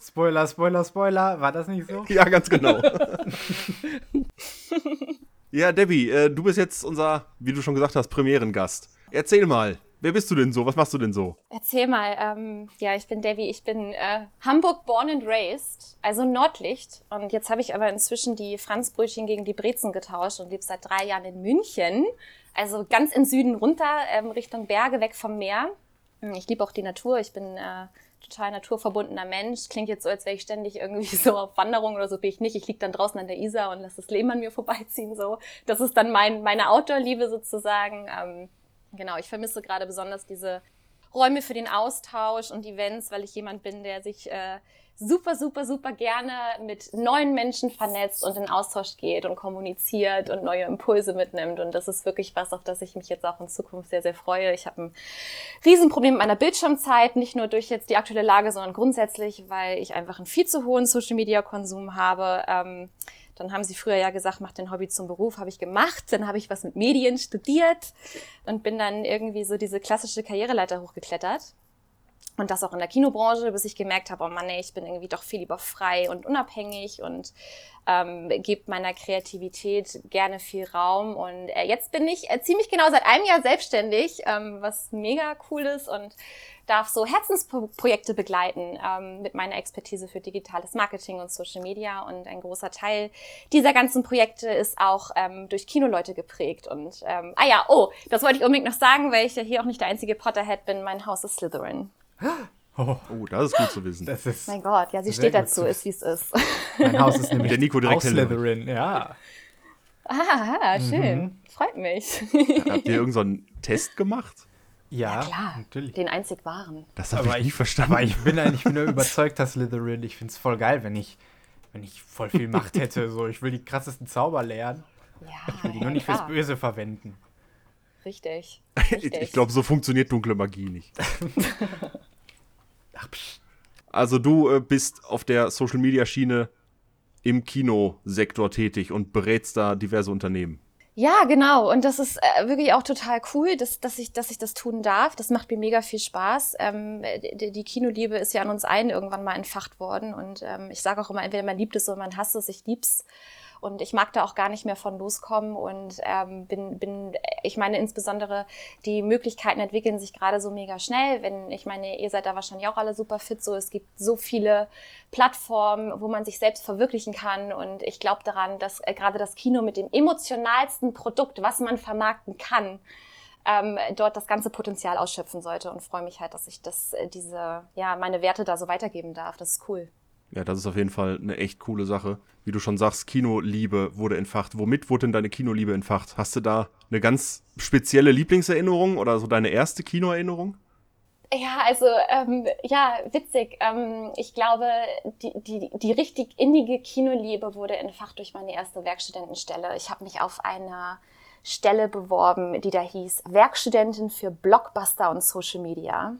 Speaker 3: Spoiler, Spoiler, Spoiler. War das nicht so? *laughs*
Speaker 2: Ja, ganz genau. *laughs* ja, Debbie, äh, du bist jetzt unser, wie du schon gesagt hast, Premierengast. Erzähl mal, wer bist du denn so? Was machst du denn so?
Speaker 4: Erzähl mal, ähm, ja, ich bin Debbie, ich bin äh, Hamburg born and raised, also Nordlicht. Und jetzt habe ich aber inzwischen die Franzbrötchen gegen die Brezen getauscht und lebe seit drei Jahren in München. Also ganz in Süden runter, ähm, Richtung Berge, weg vom Meer. Ich liebe auch die Natur, ich bin äh, total naturverbundener Mensch. Klingt jetzt so, als wäre ich ständig irgendwie *laughs* so auf Wanderung oder so, bin ich nicht. Ich liege dann draußen an der Isar und lasse das Leben an mir vorbeiziehen. So. Das ist dann mein, meine Outdoor-Liebe sozusagen. Ähm, genau, ich vermisse gerade besonders diese Räume für den Austausch und Events, weil ich jemand bin, der sich äh, super, super, super gerne mit neuen Menschen vernetzt und in Austausch geht und kommuniziert und neue Impulse mitnimmt. Und das ist wirklich was, auf das ich mich jetzt auch in Zukunft sehr, sehr freue. Ich habe ein Riesenproblem mit meiner Bildschirmzeit, nicht nur durch jetzt die aktuelle Lage, sondern grundsätzlich, weil ich einfach einen viel zu hohen Social-Media-Konsum habe. Ähm, dann haben sie früher ja gesagt, mach den Hobby zum Beruf, habe ich gemacht. Dann habe ich was mit Medien studiert und bin dann irgendwie so diese klassische Karriereleiter hochgeklettert. Und das auch in der Kinobranche, bis ich gemerkt habe, oh Mann, ey, ich bin irgendwie doch viel lieber frei und unabhängig und ähm, gebe meiner Kreativität gerne viel Raum. Und äh, jetzt bin ich äh, ziemlich genau seit einem Jahr selbstständig, ähm, was mega cool ist und darf so Herzensprojekte begleiten ähm, mit meiner Expertise für digitales Marketing und Social Media. Und ein großer Teil dieser ganzen Projekte ist auch ähm, durch Kinoleute geprägt. Und ähm, ah ja, oh, das wollte ich unbedingt noch sagen, weil ich ja hier auch nicht der einzige Potterhead bin. Mein Haus ist Slytherin. *gasps*
Speaker 2: Oh, oh, das ist gut zu wissen.
Speaker 3: Das ist
Speaker 4: mein Gott, ja, sie steht dazu, ist wie es ist.
Speaker 3: Mein Haus ist *laughs* nämlich
Speaker 2: Der Nico direkt
Speaker 3: aus Slytherin, ja.
Speaker 4: Ah, schön. Mhm. Freut mich.
Speaker 2: Habt ihr irgendeinen so Test gemacht?
Speaker 3: Ja,
Speaker 4: ja klar,
Speaker 3: natürlich.
Speaker 4: Den einzig wahren.
Speaker 2: Das habe ich nie verstanden.
Speaker 3: Aber ich bin eigentlich nur überzeugter Slytherin. Ich finde es voll geil, wenn ich, wenn ich voll viel Macht hätte. So, ich will die krassesten Zauber lernen.
Speaker 4: Ja,
Speaker 3: ich will die nur nicht
Speaker 4: klar.
Speaker 3: fürs Böse verwenden.
Speaker 4: Richtig. *laughs*
Speaker 2: ich
Speaker 4: richtig.
Speaker 2: ich glaube, so funktioniert dunkle Magie nicht. *laughs*
Speaker 3: Ach, psch.
Speaker 2: Also du äh, bist auf der Social Media Schiene im Kinosektor tätig und berätst da diverse Unternehmen.
Speaker 4: Ja, genau. Und das ist äh, wirklich auch total cool, dass, dass, ich, dass ich das tun darf. Das macht mir mega viel Spaß. Ähm, die, die Kinoliebe ist ja an uns allen irgendwann mal entfacht worden. Und ähm, ich sage auch immer, entweder man liebt es oder man hasst es. Ich lieb's. Und ich mag da auch gar nicht mehr von loskommen und ähm, bin, bin, ich meine, insbesondere die Möglichkeiten entwickeln sich gerade so mega schnell. Wenn, ich meine, ihr seid da wahrscheinlich auch alle super fit, so es gibt so viele Plattformen, wo man sich selbst verwirklichen kann. Und ich glaube daran, dass äh, gerade das Kino mit dem emotionalsten Produkt, was man vermarkten kann, ähm, dort das ganze Potenzial ausschöpfen sollte und freue mich halt, dass ich das, äh, diese, ja, meine Werte da so weitergeben darf. Das ist cool.
Speaker 2: Ja, das ist auf jeden Fall eine echt coole Sache. Wie du schon sagst, Kinoliebe wurde entfacht. Womit wurde denn deine Kinoliebe entfacht? Hast du da eine ganz spezielle Lieblingserinnerung oder so deine erste Kinoerinnerung?
Speaker 4: Ja, also ähm, ja, witzig. Ähm, ich glaube, die, die, die richtig innige Kinoliebe wurde entfacht durch meine erste Werkstudentenstelle. Ich habe mich auf einer Stelle beworben, die da hieß Werkstudentin für Blockbuster und Social Media.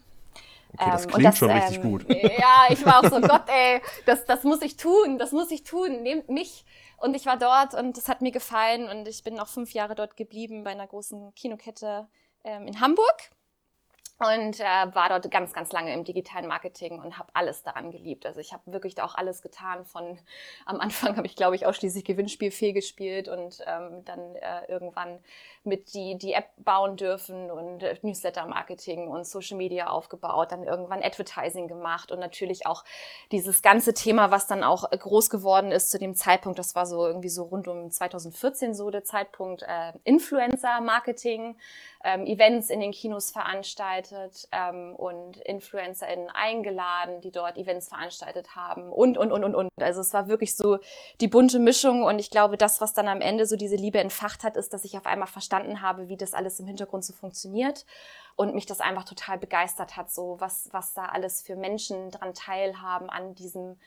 Speaker 2: Okay, das
Speaker 4: Ähm,
Speaker 2: klingt
Speaker 4: und
Speaker 2: schon
Speaker 4: ähm,
Speaker 2: richtig gut. *laughs*
Speaker 4: Ja, ich war auch so, Gott, ey, das, das muss ich tun, das muss ich tun, nehmt mich. Und ich war dort und es hat mir gefallen und ich bin noch fünf Jahre dort geblieben bei einer großen Kinokette ähm, in Hamburg und äh, war dort ganz, ganz lange im digitalen Marketing und habe alles daran geliebt. Also ich habe wirklich auch alles getan. Von am Anfang habe ich, glaube ich, ausschließlich Gewinnspielfee gespielt und ähm, dann äh, irgendwann mit die, die App bauen dürfen und äh, Newsletter-Marketing und Social Media aufgebaut, dann irgendwann Advertising gemacht und natürlich auch dieses ganze Thema, was dann auch groß geworden ist zu dem Zeitpunkt, das war so irgendwie so rund um 2014 so der Zeitpunkt, äh, Influencer-Marketing, ähm, Events in den Kinos veranstaltet ähm, und InfluencerInnen eingeladen, die dort Events veranstaltet haben und, und, und, und, und. Also es war wirklich so die bunte Mischung und ich glaube, das, was dann am Ende so diese Liebe entfacht hat, ist, dass ich auf einmal verstanden habe, wie das alles im Hintergrund so funktioniert und mich das einfach total begeistert hat, so was, was da alles für Menschen dran teilhaben an diesem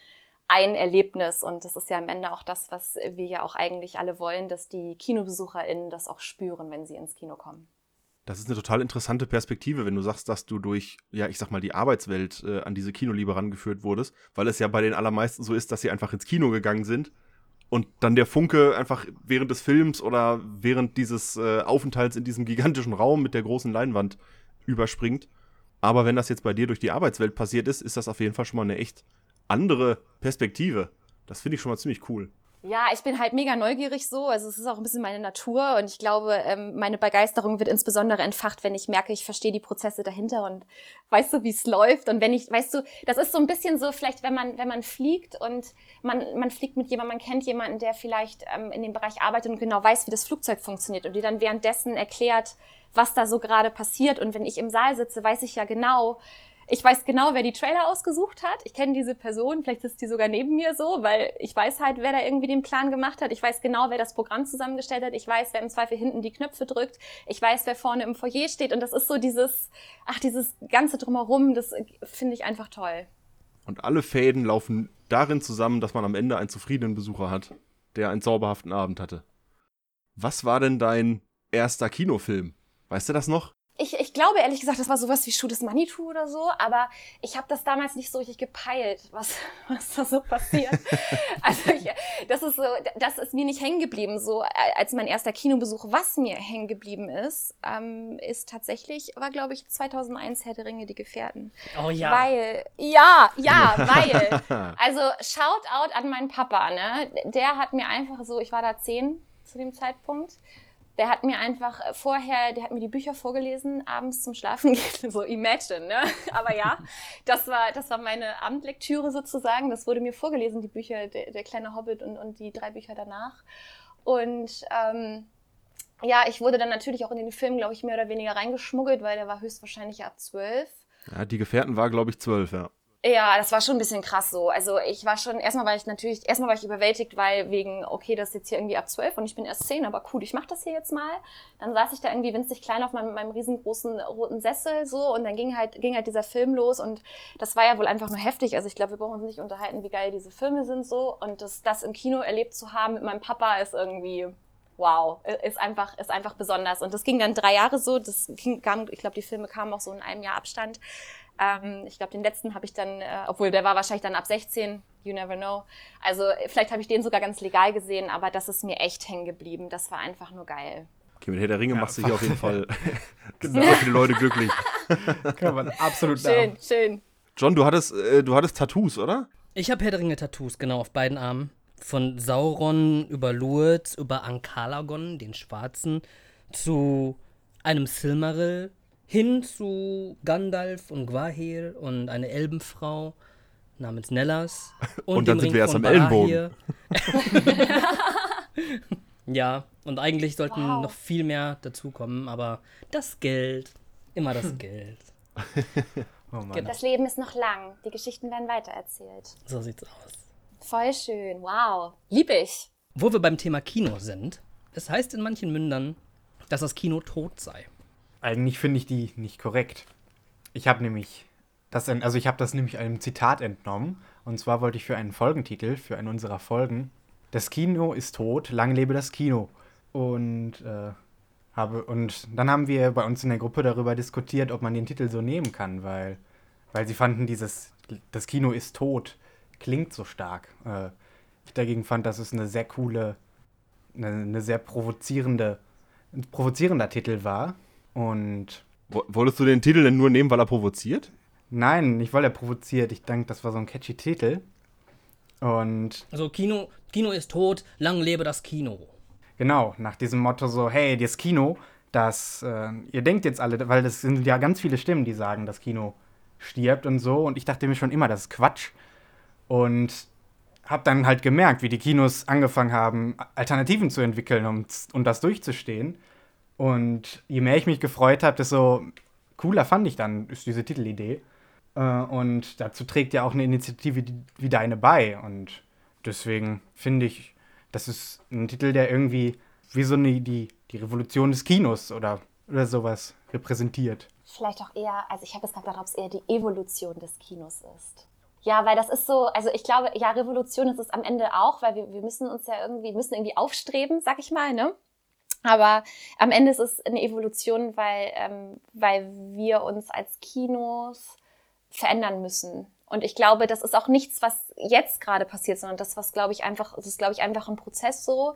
Speaker 4: ein Erlebnis. Und das ist ja am Ende auch das, was wir ja auch eigentlich alle wollen, dass die KinobesucherInnen das auch spüren, wenn sie ins Kino kommen.
Speaker 2: Das ist eine total interessante Perspektive, wenn du sagst, dass du durch, ja, ich sag mal, die Arbeitswelt äh, an diese Kinoliebe rangeführt wurdest, weil es ja bei den allermeisten so ist, dass sie einfach ins Kino gegangen sind und dann der Funke einfach während des Films oder während dieses äh, Aufenthalts in diesem gigantischen Raum mit der großen Leinwand überspringt. Aber wenn das jetzt bei dir durch die Arbeitswelt passiert ist, ist das auf jeden Fall schon mal eine echt andere Perspektive. Das finde ich schon mal ziemlich cool.
Speaker 4: Ja, ich bin halt mega neugierig so. Also es ist auch ein bisschen meine Natur und ich glaube, ähm, meine Begeisterung wird insbesondere entfacht, wenn ich merke, ich verstehe die Prozesse dahinter und weißt du, wie es läuft. Und wenn ich, weißt du, das ist so ein bisschen so, vielleicht, wenn man, wenn man fliegt und man, man fliegt mit jemandem, man kennt jemanden, der vielleicht ähm, in dem Bereich arbeitet und genau weiß, wie das Flugzeug funktioniert und dir dann währenddessen erklärt, was da so gerade passiert. Und wenn ich im Saal sitze, weiß ich ja genau, ich weiß genau, wer die Trailer ausgesucht hat. Ich kenne diese Person, vielleicht ist die sogar neben mir so, weil ich weiß halt, wer da irgendwie den Plan gemacht hat. Ich weiß genau, wer das Programm zusammengestellt hat. Ich weiß, wer im Zweifel hinten die Knöpfe drückt. Ich weiß, wer vorne im Foyer steht. Und das ist so dieses, ach, dieses ganze Drumherum, das finde ich einfach toll.
Speaker 2: Und alle Fäden laufen darin zusammen, dass man am Ende einen zufriedenen Besucher hat, der einen zauberhaften Abend hatte. Was war denn dein erster Kinofilm? Weißt du das noch?
Speaker 4: Ich, ich glaube ehrlich gesagt, das war sowas wie Shoot is Manitou oder so, aber ich habe das damals nicht so richtig gepeilt, was, *laughs* was da so passiert. *laughs* also ich, das ist so, das ist mir nicht hängen geblieben, so als mein erster Kinobesuch. Was mir hängen geblieben ist, ähm, ist tatsächlich, war glaube ich 2001 Herr der Ringe, die Gefährten.
Speaker 5: Oh ja.
Speaker 4: Weil, ja, ja, *laughs* weil, also Shoutout an meinen Papa, ne? Der hat mir einfach so, ich war da zehn zu dem Zeitpunkt, der hat mir einfach vorher, der hat mir die Bücher vorgelesen, abends zum Schlafen *laughs* gehen, so imagine, ne? Aber ja, das war, das war meine Abendlektüre sozusagen. Das wurde mir vorgelesen, die Bücher, der, der kleine Hobbit und, und die drei Bücher danach. Und ähm, ja, ich wurde dann natürlich auch in den Film, glaube ich, mehr oder weniger reingeschmuggelt, weil der war höchstwahrscheinlich ab zwölf.
Speaker 2: Ja, die Gefährten war, glaube ich, zwölf, ja.
Speaker 4: Ja, das war schon ein bisschen krass so. Also ich war schon, erstmal war ich natürlich, erstmal war ich überwältigt, weil wegen, okay, das ist jetzt hier irgendwie ab zwölf und ich bin erst zehn, aber cool, ich mach das hier jetzt mal. Dann saß ich da irgendwie winzig klein auf meinem, meinem riesengroßen roten Sessel so und dann ging halt, ging halt dieser Film los und das war ja wohl einfach nur heftig. Also ich glaube, wir brauchen uns nicht unterhalten, wie geil diese Filme sind so und das, das im Kino erlebt zu haben mit meinem Papa ist irgendwie, wow, ist einfach, ist einfach besonders. Und das ging dann drei Jahre so. Das ging, kam, ich glaube, die Filme kamen auch so in einem Jahr Abstand. Ähm, ich glaube, den letzten habe ich dann, äh, obwohl der war wahrscheinlich dann ab 16, you never know. Also vielleicht habe ich den sogar ganz legal gesehen, aber das ist mir echt hängen geblieben. Das war einfach nur geil.
Speaker 2: Okay, mit Herr der Ringe ja, machst du hier auf jeden *laughs* Fall *laughs* genau. sehr viele Leute glücklich. *laughs*
Speaker 3: Kann man absolut
Speaker 4: Schön,
Speaker 3: nach.
Speaker 4: schön.
Speaker 2: John, du hattest, äh, du hattest Tattoos, oder?
Speaker 5: Ich habe Herr der Ringe Tattoos, genau, auf beiden Armen. Von Sauron über Lourdes, über Ankalagon, den Schwarzen, zu einem Silmaril, hin zu Gandalf und Gwahir und eine Elbenfrau namens Nellas. *laughs*
Speaker 2: Und, und dann sind Ring wir erst am Ellenbogen. *laughs*
Speaker 5: ja, und eigentlich sollten wow. noch viel mehr dazukommen, aber das Geld, immer das *laughs* Geld.
Speaker 4: oh das Leben ist noch lang, die Geschichten werden weitererzählt.
Speaker 5: So sieht's aus.
Speaker 4: Voll schön, wow, lieb ich.
Speaker 5: Wo wir beim Thema Kino sind, es heißt in manchen Mündern, dass das Kino tot sei.
Speaker 3: Eigentlich finde ich die nicht korrekt. Ich habe nämlich das, also ich habe das nämlich einem Zitat entnommen. Und zwar wollte ich für einen Folgentitel, für eine unserer Folgen, das Kino ist tot, lang lebe das Kino. Und äh, habe, und dann haben wir bei uns in der Gruppe darüber diskutiert, ob man den Titel so nehmen kann, weil, weil sie fanden, dieses Das Kino ist tot klingt so stark. Äh, ich dagegen fand, dass es eine sehr coole, eine, eine sehr provozierende, ein provozierender Titel war. Und.
Speaker 2: Wolltest du den Titel denn nur nehmen, weil er provoziert?
Speaker 3: Nein, nicht weil er provoziert. Ich denke, das war so ein catchy Titel. Und.
Speaker 5: Also Kino, Kino ist tot, lang lebe das Kino.
Speaker 3: Genau, nach diesem Motto so, hey, das Kino, das, äh, ihr denkt jetzt alle, weil das sind ja ganz viele Stimmen, die sagen, das Kino stirbt und so. Und ich dachte mir schon immer, das ist Quatsch. Und habe dann halt gemerkt, wie die Kinos angefangen haben, Alternativen zu entwickeln, um, um das durchzustehen. Und je mehr ich mich gefreut habe, desto cooler fand ich dann, ist diese Titelidee. Äh, und dazu trägt ja auch eine Initiative wie deine bei. Und deswegen finde ich, das ist ein Titel, der irgendwie wie so eine, die, die Revolution des Kinos oder, oder sowas repräsentiert.
Speaker 4: Vielleicht auch eher, also ich habe es gerade gedacht, ob es eher die Evolution des Kinos ist. Ja, weil das ist so, also ich glaube, ja, Revolution ist es am Ende auch, weil wir, wir müssen uns ja irgendwie, müssen irgendwie aufstreben, sag ich mal, ne? Aber am Ende ist es eine Evolution, weil, ähm, weil wir uns als Kinos verändern müssen. Und ich glaube, das ist auch nichts, was jetzt gerade passiert, sondern das, was glaube ich einfach, das ist glaube ich einfach ein Prozess so.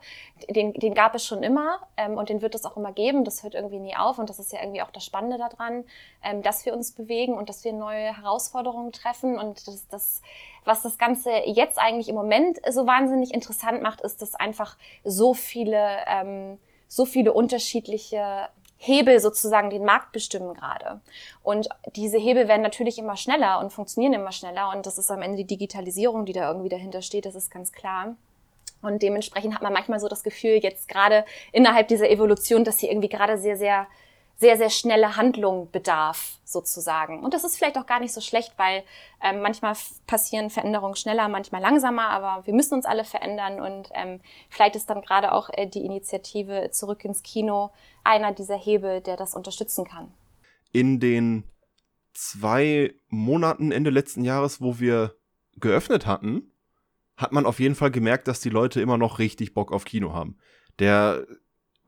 Speaker 4: Den, den gab es schon immer ähm, und den wird es auch immer geben. Das hört irgendwie nie auf und das ist ja irgendwie auch das Spannende daran, ähm, dass wir uns bewegen und dass wir neue Herausforderungen treffen und das, das, was das Ganze jetzt eigentlich im Moment so wahnsinnig interessant macht, ist, dass einfach so viele, ähm, so viele unterschiedliche Hebel sozusagen den Markt bestimmen gerade. Und diese Hebel werden natürlich immer schneller und funktionieren immer schneller. Und das ist am Ende die Digitalisierung, die da irgendwie dahinter steht, das ist ganz klar. Und dementsprechend hat man manchmal so das Gefühl, jetzt gerade innerhalb dieser Evolution, dass hier irgendwie gerade sehr, sehr sehr, sehr schnelle Handlung bedarf, sozusagen. Und das ist vielleicht auch gar nicht so schlecht, weil ähm, manchmal passieren Veränderungen schneller, manchmal langsamer, aber wir müssen uns alle verändern und ähm, vielleicht ist dann gerade auch äh, die Initiative Zurück ins Kino einer dieser Hebel, der das unterstützen kann.
Speaker 2: In den zwei Monaten Ende letzten Jahres, wo wir geöffnet hatten, hat man auf jeden Fall gemerkt, dass die Leute immer noch richtig Bock auf Kino haben. Der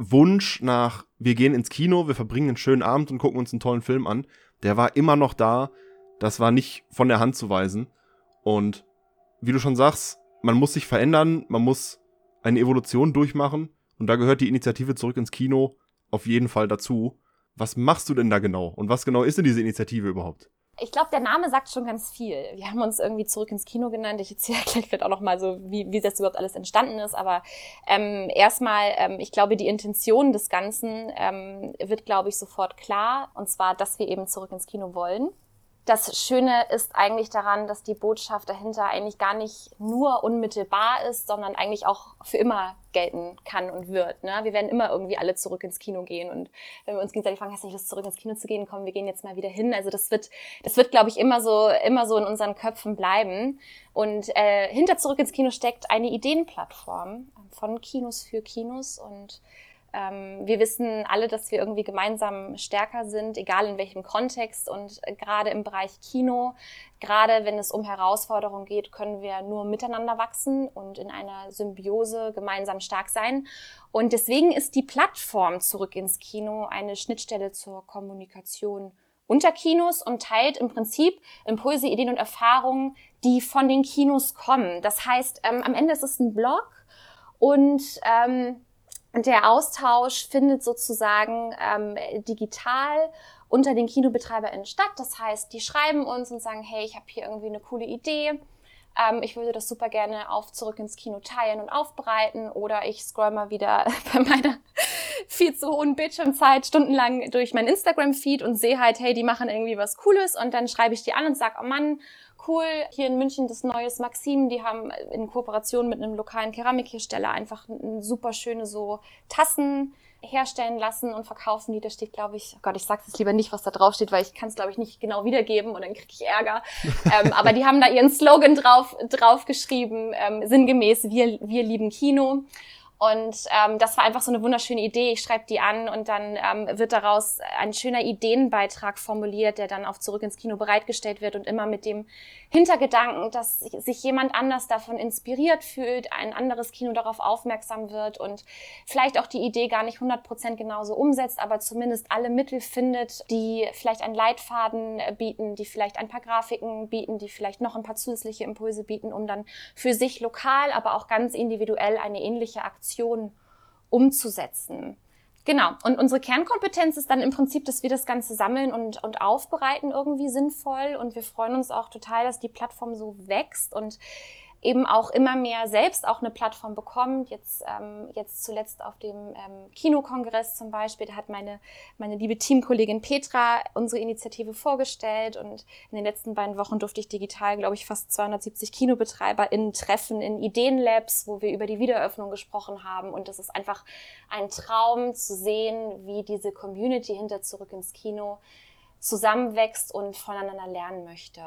Speaker 2: Wunsch nach, wir gehen ins Kino, wir verbringen einen schönen Abend und gucken uns einen tollen Film an, der war immer noch da. Das war nicht von der Hand zu weisen. Und wie du schon sagst, man muss sich verändern, man muss eine Evolution durchmachen. Und da gehört die Initiative zurück ins Kino auf jeden Fall dazu. Was machst du denn da genau? Und was genau ist denn diese Initiative überhaupt?
Speaker 4: Ich glaube, der Name sagt schon ganz viel. Wir haben uns irgendwie zurück ins Kino genannt. Ich erzähle *laughs* gleich vielleicht auch noch mal so, wie, wie das überhaupt alles entstanden ist. Aber ähm, erstmal, ähm, ich glaube, die Intention des Ganzen ähm, wird, glaube ich, sofort klar. Und zwar, dass wir eben zurück ins Kino wollen das Schöne ist eigentlich daran, dass die Botschaft dahinter eigentlich gar nicht nur unmittelbar ist, sondern eigentlich auch für immer gelten kann und wird. Ne? Wir werden immer irgendwie alle zurück ins Kino gehen und wenn wir uns gegenseitig fragen, hast du nicht Lust zurück ins Kino zu gehen, komm, wir gehen jetzt mal wieder hin. Also das wird, das wird, glaube ich, immer so, immer so in unseren Köpfen bleiben. Und äh, hinter zurück ins Kino steckt eine Ideenplattform von Kinos für Kinos und ähm, wir wissen alle, dass wir irgendwie gemeinsam stärker sind, egal in welchem Kontext. Und gerade im Bereich Kino, gerade wenn es um Herausforderungen geht, können wir nur miteinander wachsen und in einer Symbiose gemeinsam stark sein. Und deswegen ist die Plattform zurück ins Kino eine Schnittstelle zur Kommunikation unter Kinos und teilt im Prinzip Impulse, Ideen und Erfahrungen, die von den Kinos kommen. Das heißt, ähm, am Ende ist es ein Blog und ähm, der Austausch findet sozusagen ähm, digital unter den KinobetreiberInnen statt. Das heißt, die schreiben uns und sagen, hey, ich habe hier irgendwie eine coole Idee. Ähm, ich würde das super gerne auf zurück ins Kino teilen und aufbereiten. Oder ich scroll mal wieder *laughs* bei meiner viel zu hohen Bildschirmzeit stundenlang durch mein Instagram-Feed und sehe halt, hey, die machen irgendwie was Cooles. Und dann schreibe ich die an und sage, oh Mann, cool. Hier in München das Neues Maxim, die haben in Kooperation mit einem lokalen Keramikhersteller einfach super schöne so Tassen herstellen lassen und verkaufen die. Da steht, glaube ich, oh Gott, ich sage jetzt lieber nicht, was da drauf steht, weil ich kann es, glaube ich, nicht genau wiedergeben und dann kriege ich Ärger. *laughs* ähm, aber die haben da ihren Slogan drauf, drauf geschrieben, ähm, sinngemäß, wir, wir lieben Kino. Und ähm, das war einfach so eine wunderschöne Idee. Ich schreibe die an und dann ähm, wird daraus ein schöner Ideenbeitrag formuliert, der dann auf Zurück ins Kino bereitgestellt wird und immer mit dem Hintergedanken, dass sich jemand anders davon inspiriert fühlt, ein anderes Kino darauf aufmerksam wird und vielleicht auch die Idee gar nicht 100% genauso umsetzt, aber zumindest alle Mittel findet, die vielleicht einen Leitfaden äh, bieten, die vielleicht ein paar Grafiken bieten, die vielleicht noch ein paar zusätzliche Impulse bieten, um dann für sich lokal, aber auch ganz individuell eine ähnliche Aktion Aktion umzusetzen. Genau. Und unsere Kernkompetenz ist dann im Prinzip, dass wir das Ganze sammeln und, und aufbereiten irgendwie sinnvoll. Und wir freuen uns auch total, dass die Plattform so wächst und eben auch immer mehr selbst auch eine Plattform bekommt. Jetzt, ähm, jetzt zuletzt auf dem ähm, Kinokongress zum Beispiel, da hat meine, meine liebe Teamkollegin Petra unsere Initiative vorgestellt und in den letzten beiden Wochen durfte ich digital, glaube ich, fast 270 KinobetreiberInnen treffen in Ideenlabs, wo wir über die Wiedereröffnung gesprochen haben und das ist einfach ein Traum zu sehen, wie diese Community hinter Zurück ins Kino zusammenwächst und voneinander lernen möchte.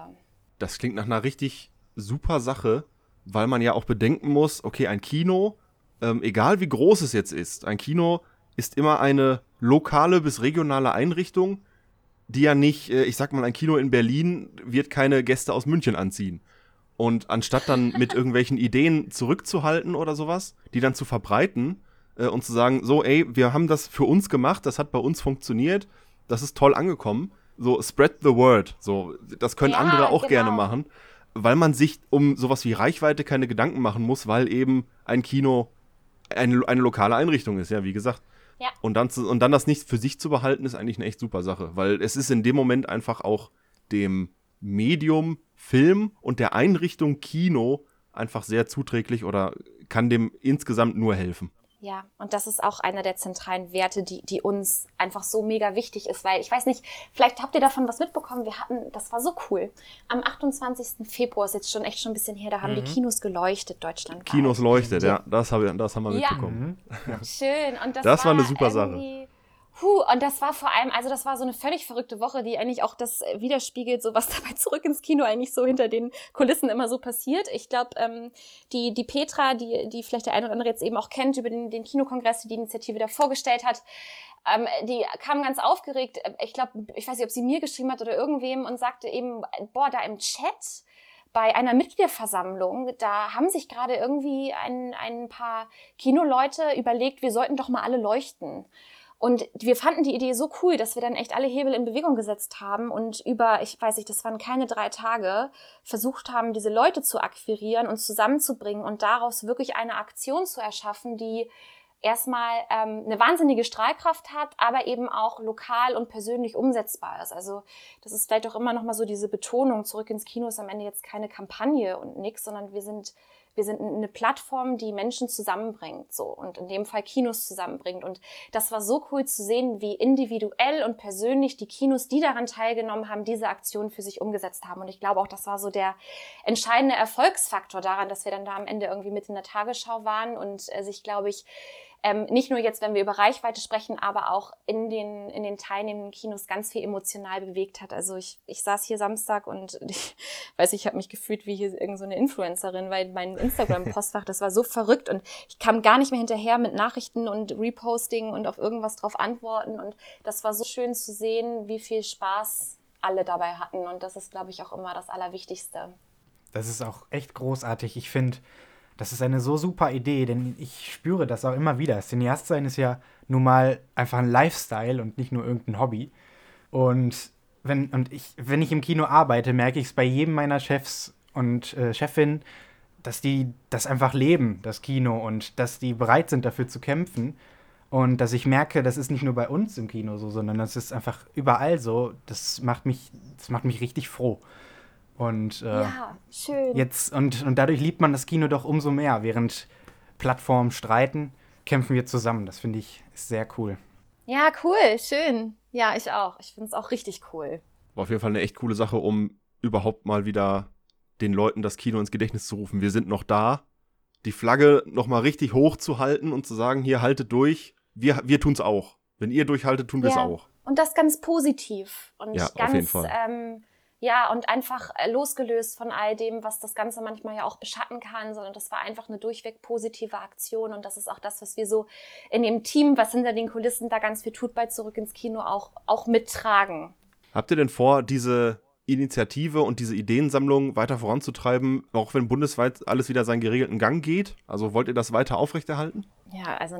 Speaker 2: Das klingt nach einer richtig super Sache weil man ja auch bedenken muss, okay, ein Kino, ähm, egal wie groß es jetzt ist, ein Kino ist immer eine lokale bis regionale Einrichtung, die ja nicht, äh, ich sag mal, ein Kino in Berlin wird keine Gäste aus München anziehen. Und anstatt dann mit *laughs* irgendwelchen Ideen zurückzuhalten oder sowas, die dann zu verbreiten äh, und zu sagen, so, ey, wir haben das für uns gemacht, das hat bei uns funktioniert, das ist toll angekommen, so spread the word. So, das können
Speaker 4: Ja,
Speaker 2: andere auch
Speaker 4: genau.
Speaker 2: gerne machen, weil man sich um sowas wie Reichweite keine Gedanken machen muss, weil eben ein Kino eine, eine lokale Einrichtung ist, ja, wie gesagt.
Speaker 4: Ja.
Speaker 2: Und dann, zu, und dann das nicht für sich zu behalten, ist eigentlich eine echt super Sache, weil es ist in dem Moment einfach auch dem Medium Film und der Einrichtung Kino einfach sehr zuträglich oder kann dem insgesamt nur helfen.
Speaker 4: Ja, und das ist auch einer der zentralen Werte, die, die uns einfach so mega wichtig ist, weil ich weiß nicht, vielleicht habt ihr davon was mitbekommen. Wir hatten, das war so cool. Am 28. Februar ist jetzt schon echt schon ein bisschen her, da haben die Kinos geleuchtet, Deutschland.
Speaker 2: Kinos leuchtet, ja, das, hab, das haben wir
Speaker 4: Ja.
Speaker 2: mitbekommen. *laughs*
Speaker 4: Schön. Und das,
Speaker 2: Das war eine super Sache.
Speaker 4: Puh, und das war vor allem, also das war so eine völlig verrückte Woche, die eigentlich auch das äh, widerspiegelt, so was *laughs* dabei zurück ins Kino eigentlich so hinter den Kulissen immer so passiert. Ich glaube, ähm, die, die Petra, die, die vielleicht der eine oder andere jetzt eben auch kennt, über den, den Kinokongress, die die Initiative da vorgestellt hat, ähm, die kam ganz aufgeregt. äh, Ich glaube, ich weiß nicht, ob sie mir geschrieben hat oder irgendwem und sagte eben, boah, da im Chat bei einer Mitgliederversammlung, da haben sich gerade irgendwie ein, ein paar Kinoleute überlegt, wir sollten doch mal alle leuchten. Und wir fanden die Idee so cool, dass wir dann echt alle Hebel in Bewegung gesetzt haben und über, ich weiß nicht, das waren keine drei Tage, versucht haben, diese Leute zu akquirieren und zusammenzubringen und daraus wirklich eine Aktion zu erschaffen, die erstmal ähm, eine wahnsinnige Strahlkraft hat, aber eben auch lokal und persönlich umsetzbar ist. Also das ist vielleicht auch immer noch mal so diese Betonung, zurück ins Kino ist am Ende jetzt keine Kampagne und nix, sondern wir sind, wir sind eine Plattform, die Menschen zusammenbringt so und in dem Fall Kinos zusammenbringt. Und das war so cool zu sehen, wie individuell und persönlich die Kinos, die daran teilgenommen haben, diese Aktion für sich umgesetzt haben. Und ich glaube auch, das war so der entscheidende Erfolgsfaktor daran, dass wir dann da am Ende irgendwie mit in der Tagesschau waren und äh, sich, glaube ich, ähm, nicht nur jetzt, wenn wir über Reichweite sprechen, aber auch in den, in den teilnehmenden Kinos ganz viel emotional bewegt hat. Also ich, ich saß hier Samstag und *laughs* ich weiß, ich habe mich gefühlt wie hier irgendeine so Influencerin, weil mein Instagram-Postfach, das war so verrückt und ich kam gar nicht mehr hinterher mit Nachrichten und Reposting und auf irgendwas drauf antworten und das war so schön zu sehen, wie viel Spaß alle dabei hatten und das ist, glaube ich, auch immer das Allerwichtigste.
Speaker 3: Das ist auch echt großartig. Ich finde, das ist eine so super Idee, denn ich spüre das auch immer wieder. Cineast sein ist ja nun mal einfach ein Lifestyle und nicht nur irgendein Hobby. Und wenn, und ich, wenn ich im Kino arbeite, merke ich es bei jedem meiner Chefs und äh, Chefin, dass die das einfach leben, das Kino, und dass die bereit sind, dafür zu kämpfen. Und dass ich merke, das ist nicht nur bei uns im Kino so, sondern das ist einfach überall so. Das macht mich, das macht mich richtig froh. Und äh,
Speaker 4: Ja, schön.
Speaker 3: Jetzt und, und dadurch liebt man das Kino doch umso mehr. Während Plattformen streiten, kämpfen wir zusammen. Das finde ich ist sehr cool.
Speaker 4: Ja, cool, schön. Ja, ich auch. Ich finde es auch richtig cool.
Speaker 2: War auf jeden Fall eine echt coole Sache, um überhaupt mal wieder den Leuten das Kino ins Gedächtnis zu rufen. Wir sind noch da. Die Flagge noch mal richtig hoch zu halten und zu sagen, hier haltet durch. Wir, wir tun's auch. Wenn ihr durchhaltet, tun wir es
Speaker 4: Ja.
Speaker 2: auch.
Speaker 4: Und das ganz positiv und
Speaker 2: Ja, auf
Speaker 4: ganz,
Speaker 2: jeden Fall.
Speaker 4: Ähm, ja, und einfach äh, losgelöst von all dem, was das Ganze manchmal ja auch beschatten kann, sondern das war einfach eine durchweg positive Aktion und das ist auch das, was wir so in dem Team, was hinter den Kulissen da ganz viel tut bei Zurück ins Kino, auch, auch mittragen.
Speaker 2: Habt ihr denn vor, diese Initiative und diese Ideensammlung weiter voranzutreiben, auch wenn bundesweit alles wieder seinen geregelten Gang geht? Also wollt ihr das weiter aufrechterhalten?
Speaker 4: Ja, also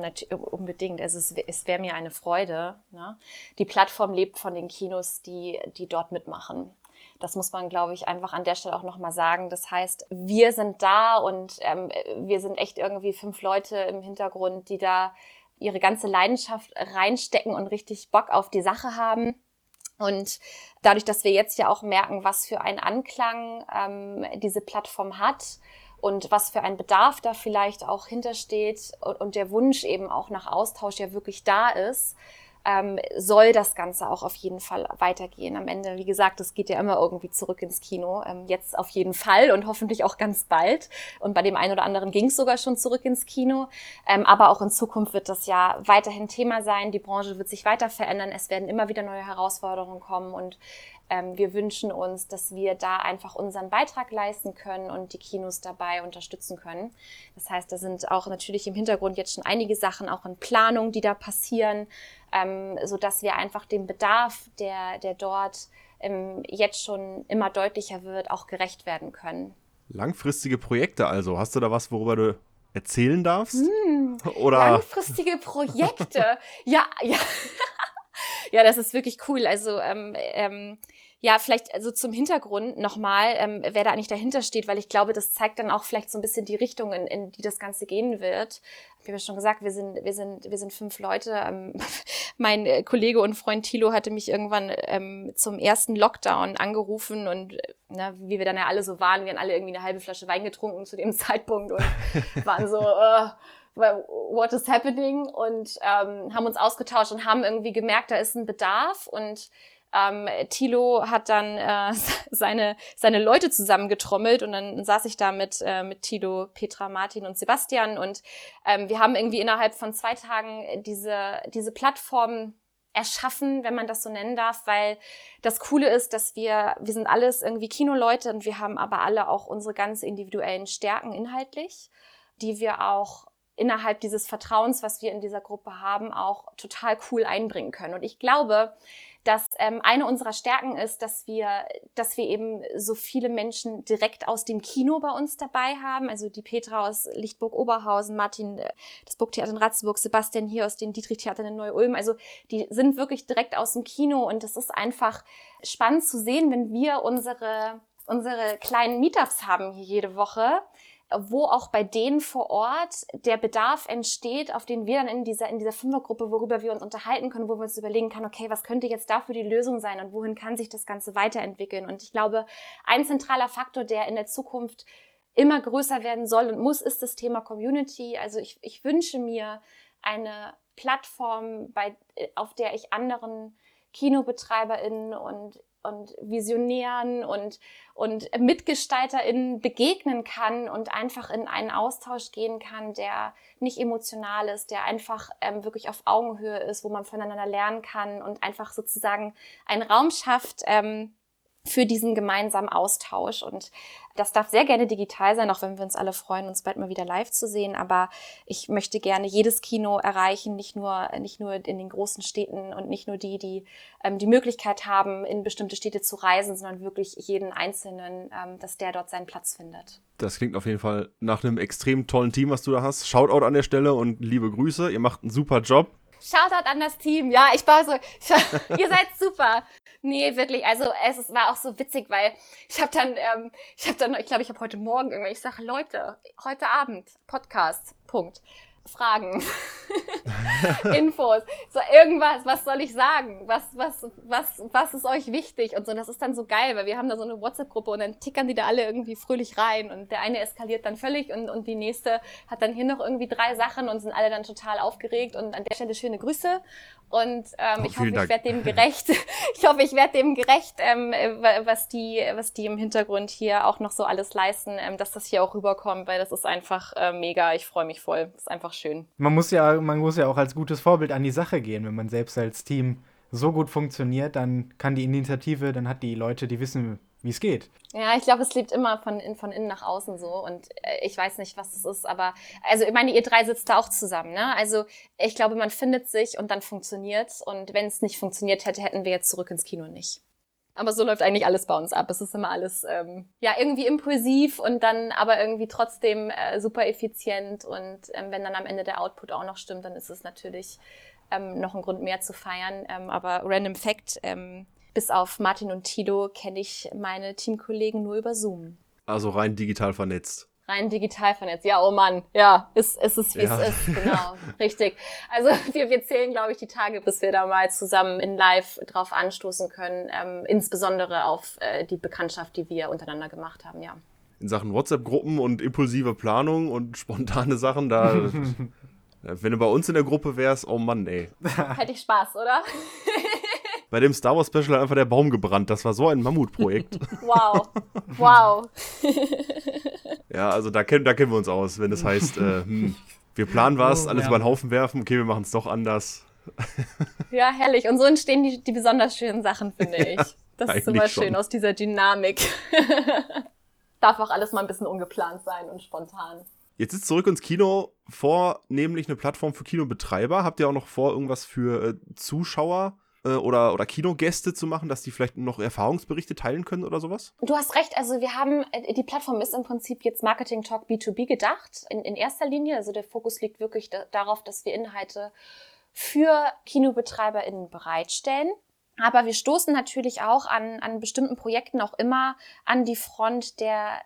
Speaker 4: unbedingt. Also es, es wäre mir eine Freude. Ne? Die Plattform lebt von den Kinos, die, die dort mitmachen. Das muss man, glaube ich, einfach an der Stelle auch nochmal sagen. Das heißt, wir sind da und ähm, wir sind echt irgendwie fünf Leute im Hintergrund, die da ihre ganze Leidenschaft reinstecken und richtig Bock auf die Sache haben. Und dadurch, dass wir jetzt ja auch merken, was für einen Anklang ähm, diese Plattform hat und was für ein Bedarf da vielleicht auch hintersteht und, und der Wunsch eben auch nach Austausch ja wirklich da ist, ähm, soll das Ganze auch auf jeden Fall weitergehen. Am Ende, wie gesagt, es geht ja immer irgendwie zurück ins Kino. Ähm, jetzt auf jeden Fall und hoffentlich auch ganz bald. Und bei dem einen oder anderen ging es sogar schon zurück ins Kino. Ähm, aber auch in Zukunft wird das ja weiterhin Thema sein. Die Branche wird sich weiter verändern. Es werden immer wieder neue Herausforderungen kommen und ähm, wir wünschen uns, dass wir da einfach unseren Beitrag leisten können und die Kinos dabei unterstützen können. Das heißt, da sind auch natürlich im Hintergrund jetzt schon einige Sachen auch in Planung, die da passieren, ähm, so dass wir einfach dem Bedarf, der, der dort ähm, jetzt schon immer deutlicher wird, auch gerecht werden können.
Speaker 2: Langfristige Projekte also. Hast du da was, worüber du erzählen darfst?
Speaker 4: Hm,
Speaker 2: Oder
Speaker 4: Langfristige Projekte. *laughs* ja, ja. Ja, das ist wirklich cool. Also ähm, ähm, ja, vielleicht also zum Hintergrund nochmal, ähm, wer da eigentlich dahinter steht, weil ich glaube, das zeigt dann auch vielleicht so ein bisschen die Richtung, in, in die das Ganze gehen wird. Ich habe ja schon gesagt, wir sind, wir sind, wir sind fünf Leute. Ähm, *laughs* mein äh, Kollege und Freund Thilo hatte mich irgendwann ähm, zum ersten Lockdown angerufen und na, wie wir dann ja alle so waren, wir haben alle irgendwie eine halbe Flasche Wein getrunken zu dem *laughs* Zeitpunkt und *laughs* waren so, äh, what is happening? Und ähm, haben uns ausgetauscht und haben irgendwie gemerkt, da ist ein Bedarf und ähm, Thilo hat dann äh, *laughs* seine, seine Leute zusammengetrommelt und dann saß ich da mit, äh, mit Thilo, Petra, Martin und Sebastian und ähm, wir haben irgendwie innerhalb von zwei Tagen diese, diese Plattform erschaffen, wenn man das so nennen darf, weil das Coole ist, dass wir, wir sind alles irgendwie Kinoleute und wir haben aber alle auch unsere ganz individuellen Stärken inhaltlich, die wir auch innerhalb dieses Vertrauens, was wir in dieser Gruppe haben, auch total cool einbringen können. Und ich glaube, dass ähm, eine unserer Stärken ist, dass wir, dass wir eben so viele Menschen direkt aus dem Kino bei uns dabei haben. Also die Petra aus Lichtburg-Oberhausen, Martin, äh, das Burgtheater in Ratzeburg, Sebastian hier aus den Dietrich-Theatern in Neu-Ulm. Also die sind wirklich direkt aus dem Kino und es ist einfach spannend zu sehen, wenn wir unsere, unsere kleinen Meetups haben hier jede Woche wo auch bei denen vor Ort der Bedarf entsteht, auf den wir dann in dieser, in dieser Fünfergruppe, worüber wir uns unterhalten können, wo wir uns überlegen können, okay, was könnte jetzt dafür die Lösung sein und wohin kann sich das Ganze weiterentwickeln? Und ich glaube, ein zentraler Faktor, der in der Zukunft immer größer werden soll und muss, ist das Thema Community. Also ich, ich wünsche mir eine Plattform, bei, auf der ich anderen KinobetreiberInnen und und Visionären und, und MitgestalterInnen begegnen kann und einfach in einen Austausch gehen kann, der nicht emotional ist, der einfach ähm, wirklich auf Augenhöhe ist, wo man voneinander lernen kann und einfach sozusagen einen Raum schafft, ähm, für diesen gemeinsamen Austausch. Und das darf sehr gerne digital sein, auch wenn wir uns alle freuen, uns bald mal wieder live zu sehen. Aber ich möchte gerne jedes Kino erreichen, nicht nur, nicht nur in den großen Städten und nicht nur die, die ähm, die Möglichkeit haben, in bestimmte Städte zu reisen, sondern wirklich jeden Einzelnen, ähm, dass der dort seinen Platz findet.
Speaker 2: Das klingt auf jeden Fall nach einem extrem tollen Team, was du da hast. Shoutout an der Stelle und liebe Grüße. Ihr macht einen super Job.
Speaker 4: Shoutout an das Team. Ja, ich war so, *laughs* ihr seid super. Nee, wirklich. Also es war auch so witzig, weil ich habe dann, ähm, ich habe dann, ich glaube, ich habe heute Morgen irgendwie, ich sage, Leute, heute Abend Podcast. Punkt. Fragen, *laughs* *laughs* Infos, so irgendwas, was soll ich sagen? Was, was, was, was ist euch wichtig? Und so, das ist dann so geil, weil wir haben da so eine WhatsApp-Gruppe und dann tickern die da alle irgendwie fröhlich rein und der eine eskaliert dann völlig und, und die nächste hat dann hier noch irgendwie drei Sachen und sind alle dann total aufgeregt und an der Stelle schöne Grüße und ähm, oh, ich hoffe, Dank. ich werde dem *laughs* gerecht. *laughs* ich hoffe, ich werde dem gerecht, ähm, was die, was die im Hintergrund hier auch noch so alles leisten, ähm, dass das hier auch rüberkommt, weil das ist einfach äh, mega. Ich freue mich voll. Das ist einfach schön.
Speaker 3: Man muss ja, man muss ja auch als gutes Vorbild an die Sache gehen, wenn man selbst als Team so gut funktioniert, dann kann die Initiative, dann hat die Leute, die wissen, wie es geht.
Speaker 4: Ja, ich glaube, es lebt immer von, von innen nach außen so. Und äh, ich weiß nicht, was es ist, aber also ich meine, ihr drei sitzt da auch zusammen, ne? Also ich glaube, man findet sich und dann funktioniert's. Und wenn es nicht funktioniert hätte, hätten wir jetzt zurück ins Kino nicht. Aber so läuft eigentlich alles bei uns ab. Es ist immer alles ähm, ja irgendwie impulsiv und dann aber irgendwie trotzdem äh, super effizient. Und ähm, wenn dann am Ende der Output auch noch stimmt, dann ist es natürlich ähm, noch ein Grund mehr zu feiern. Ähm, aber Random Fact, ähm, bis auf Martin und Tilo kenne ich meine Teamkollegen nur über Zoom.
Speaker 2: Also rein digital vernetzt.
Speaker 4: Rein digital vernetzt. Ja, oh Mann. Ja, ist, ist es, wie ja. es ist. *laughs* Genau. Richtig. Also *laughs* wir, wir zählen, glaube ich, die Tage, bis wir da mal zusammen in Live drauf anstoßen können. Ähm, insbesondere auf äh, die Bekanntschaft, die wir untereinander gemacht haben, ja.
Speaker 2: In Sachen WhatsApp-Gruppen und impulsive Planung und *laughs* spontane Sachen, da Wenn du bei uns in der Gruppe wärst, oh Mann, ey.
Speaker 4: Hätte ich Spaß, oder?
Speaker 2: Bei dem Star Wars Special einfach der Baum gebrannt. Das war so ein Mammutprojekt. *laughs* *laughs*
Speaker 4: wow. Wow.
Speaker 2: ja, also da kennen, da kennen wir uns aus, wenn es heißt, äh, hm, wir planen was, oh, alles ja. über den Haufen werfen, okay, wir machen es doch anders.
Speaker 4: ja, herrlich. Und so entstehen die, die besonders schönen Sachen, finde ich. Das ist immer schön schon. aus dieser Dynamik. *laughs* Darf auch alles mal ein bisschen ungeplant sein und spontan.
Speaker 2: Jetzt ist zurück ins Kino vor, nämlich eine Plattform für Kinobetreiber. Habt ihr auch noch vor, irgendwas für äh, Zuschauer äh, oder, oder Kinogäste zu machen, dass die vielleicht noch Erfahrungsberichte teilen können oder sowas?
Speaker 4: Du hast recht, also wir haben, äh, die Plattform ist im Prinzip jetzt Marketing Talk B2B gedacht, in, in erster Linie. Also der Fokus liegt wirklich da, darauf, dass wir Inhalte für KinobetreiberInnen bereitstellen. Aber wir stoßen natürlich auch an, an bestimmten Projekten auch immer an die Front der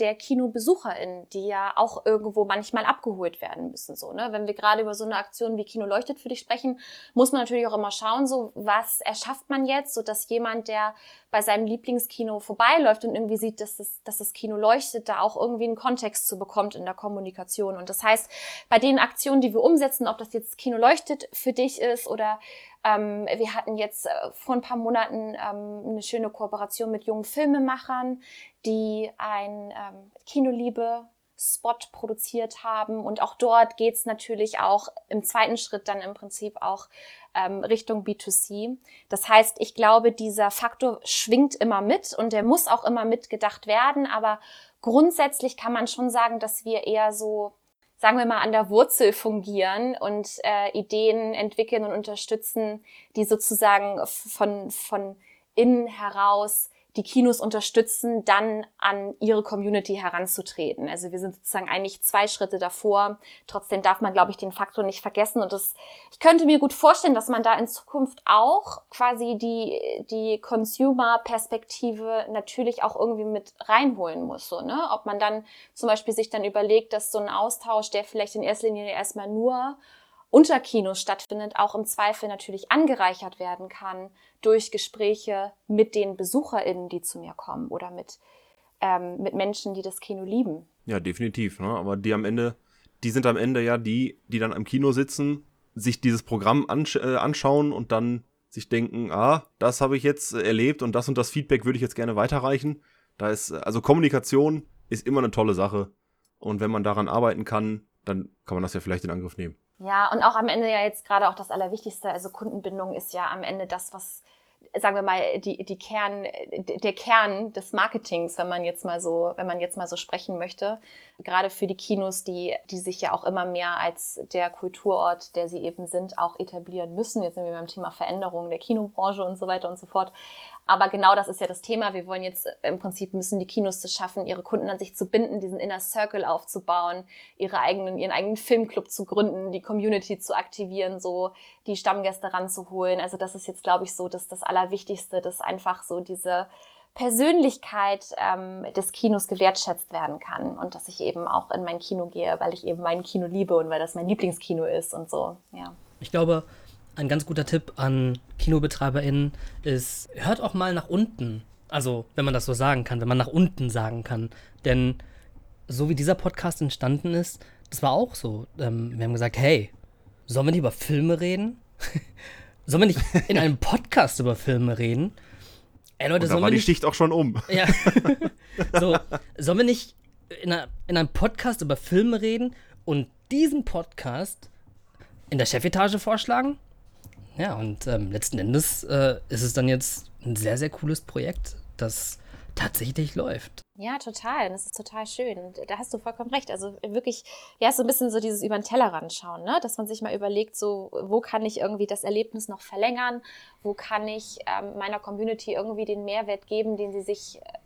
Speaker 4: der KinobesucherInnen, die ja auch irgendwo manchmal abgeholt werden müssen. So, ne? Wenn wir gerade über so eine Aktion wie Kino leuchtet für dich sprechen, muss man natürlich auch immer schauen, so was erschafft man jetzt, so dass jemand, der bei seinem Lieblingskino vorbeiläuft und irgendwie sieht, dass das, dass das Kino leuchtet, da auch irgendwie einen Kontext zu bekommt in der Kommunikation. Und das heißt, bei den Aktionen, die wir umsetzen, ob das jetzt Kino leuchtet für dich ist oder ähm, wir hatten jetzt äh, vor ein paar Monaten ähm, eine schöne Kooperation mit jungen Filmemachern, die ein ähm, Kinoliebe Spot produziert haben. Und auch dort geht's natürlich auch im zweiten Schritt dann im Prinzip auch ähm, Richtung B2C. Das heißt, ich glaube, dieser Faktor schwingt immer mit und der muss auch immer mitgedacht werden. Aber grundsätzlich kann man schon sagen, dass wir eher so sagen wir mal, an der Wurzel fungieren und äh, Ideen entwickeln und unterstützen, die sozusagen von, von innen heraus die Kinos unterstützen, dann an ihre Community heranzutreten. Also wir sind sozusagen eigentlich zwei Schritte davor. Trotzdem darf man, glaube ich, den Faktor nicht vergessen. Und das, ich könnte mir gut vorstellen, dass man da in Zukunft auch quasi die, die Consumer-Perspektive natürlich auch irgendwie mit reinholen muss. So, ne? Ob man dann zum Beispiel sich dann überlegt, dass so ein Austausch, der vielleicht in erster Linie erstmal nur unter Kinos stattfindet, auch im Zweifel natürlich angereichert werden kann durch Gespräche mit den BesucherInnen, die zu mir kommen oder mit, ähm, mit Menschen, die das Kino lieben.
Speaker 2: Ja, definitiv. Ne? Aber die am Ende, die sind am Ende ja die, die dann am Kino sitzen, sich dieses Programm ansch äh, anschauen und dann sich denken, ah, das habe ich jetzt erlebt und das und das Feedback würde ich jetzt gerne weiterreichen. Da ist, also Kommunikation ist immer eine tolle Sache. Und wenn man daran arbeiten kann, dann kann man das ja vielleicht in Angriff nehmen.
Speaker 4: Ja, und auch am Ende ja jetzt gerade auch das Allerwichtigste, also Kundenbindung ist ja am Ende das, was sagen wir mal, die, die Kern, der Kern des Marketings, wenn man jetzt mal so, wenn man jetzt mal so sprechen möchte. Gerade für die Kinos, die, die sich ja auch immer mehr als der Kulturort, der sie eben sind, auch etablieren müssen. Jetzt sind wir beim Thema Veränderung der Kinobranche und so weiter und so fort. Aber genau das ist ja das Thema. Wir wollen jetzt im Prinzip müssen die Kinos es schaffen, ihre Kunden an sich zu binden, diesen Inner Circle aufzubauen, ihre eigenen, ihren eigenen Filmclub zu gründen, die Community zu aktivieren, so die Stammgäste ranzuholen. Also das ist jetzt, glaube ich, so das, das Allerwichtigste, dass einfach so diese Persönlichkeit ähm, des Kinos gewertschätzt werden kann und dass ich eben auch in mein Kino gehe, weil ich eben mein Kino liebe und weil das mein Lieblingskino ist und so, ja.
Speaker 1: Ich glaube, ein ganz guter Tipp an KinobetreiberInnen ist, hört auch mal nach unten. Also, wenn man das so sagen kann, wenn man nach unten sagen kann. Denn so wie dieser Podcast entstanden ist, das war auch so. Ähm, wir haben gesagt, hey, sollen wir nicht über Filme reden? *laughs* sollen wir nicht in einem Podcast über Filme reden?
Speaker 2: Ey, Leute, Und da war die nicht, Schicht auch schon um. *laughs*
Speaker 1: Ja. so, sollen wir nicht in, einer, in einem Podcast über Filme reden und diesen Podcast in der Chefetage vorschlagen? Ja, und ähm, letzten Endes äh, ist es dann jetzt ein sehr, sehr cooles Projekt, das tatsächlich läuft.
Speaker 4: Ja, total. Das ist total schön. Da hast du vollkommen recht. Also wirklich, ja, so ein bisschen so dieses über den Tellerrand schauen, ne? dass man sich mal überlegt, so, wo kann ich irgendwie das Erlebnis noch verlängern? Wo kann ich ähm, meiner Community irgendwie den Mehrwert geben, den sie sich äh,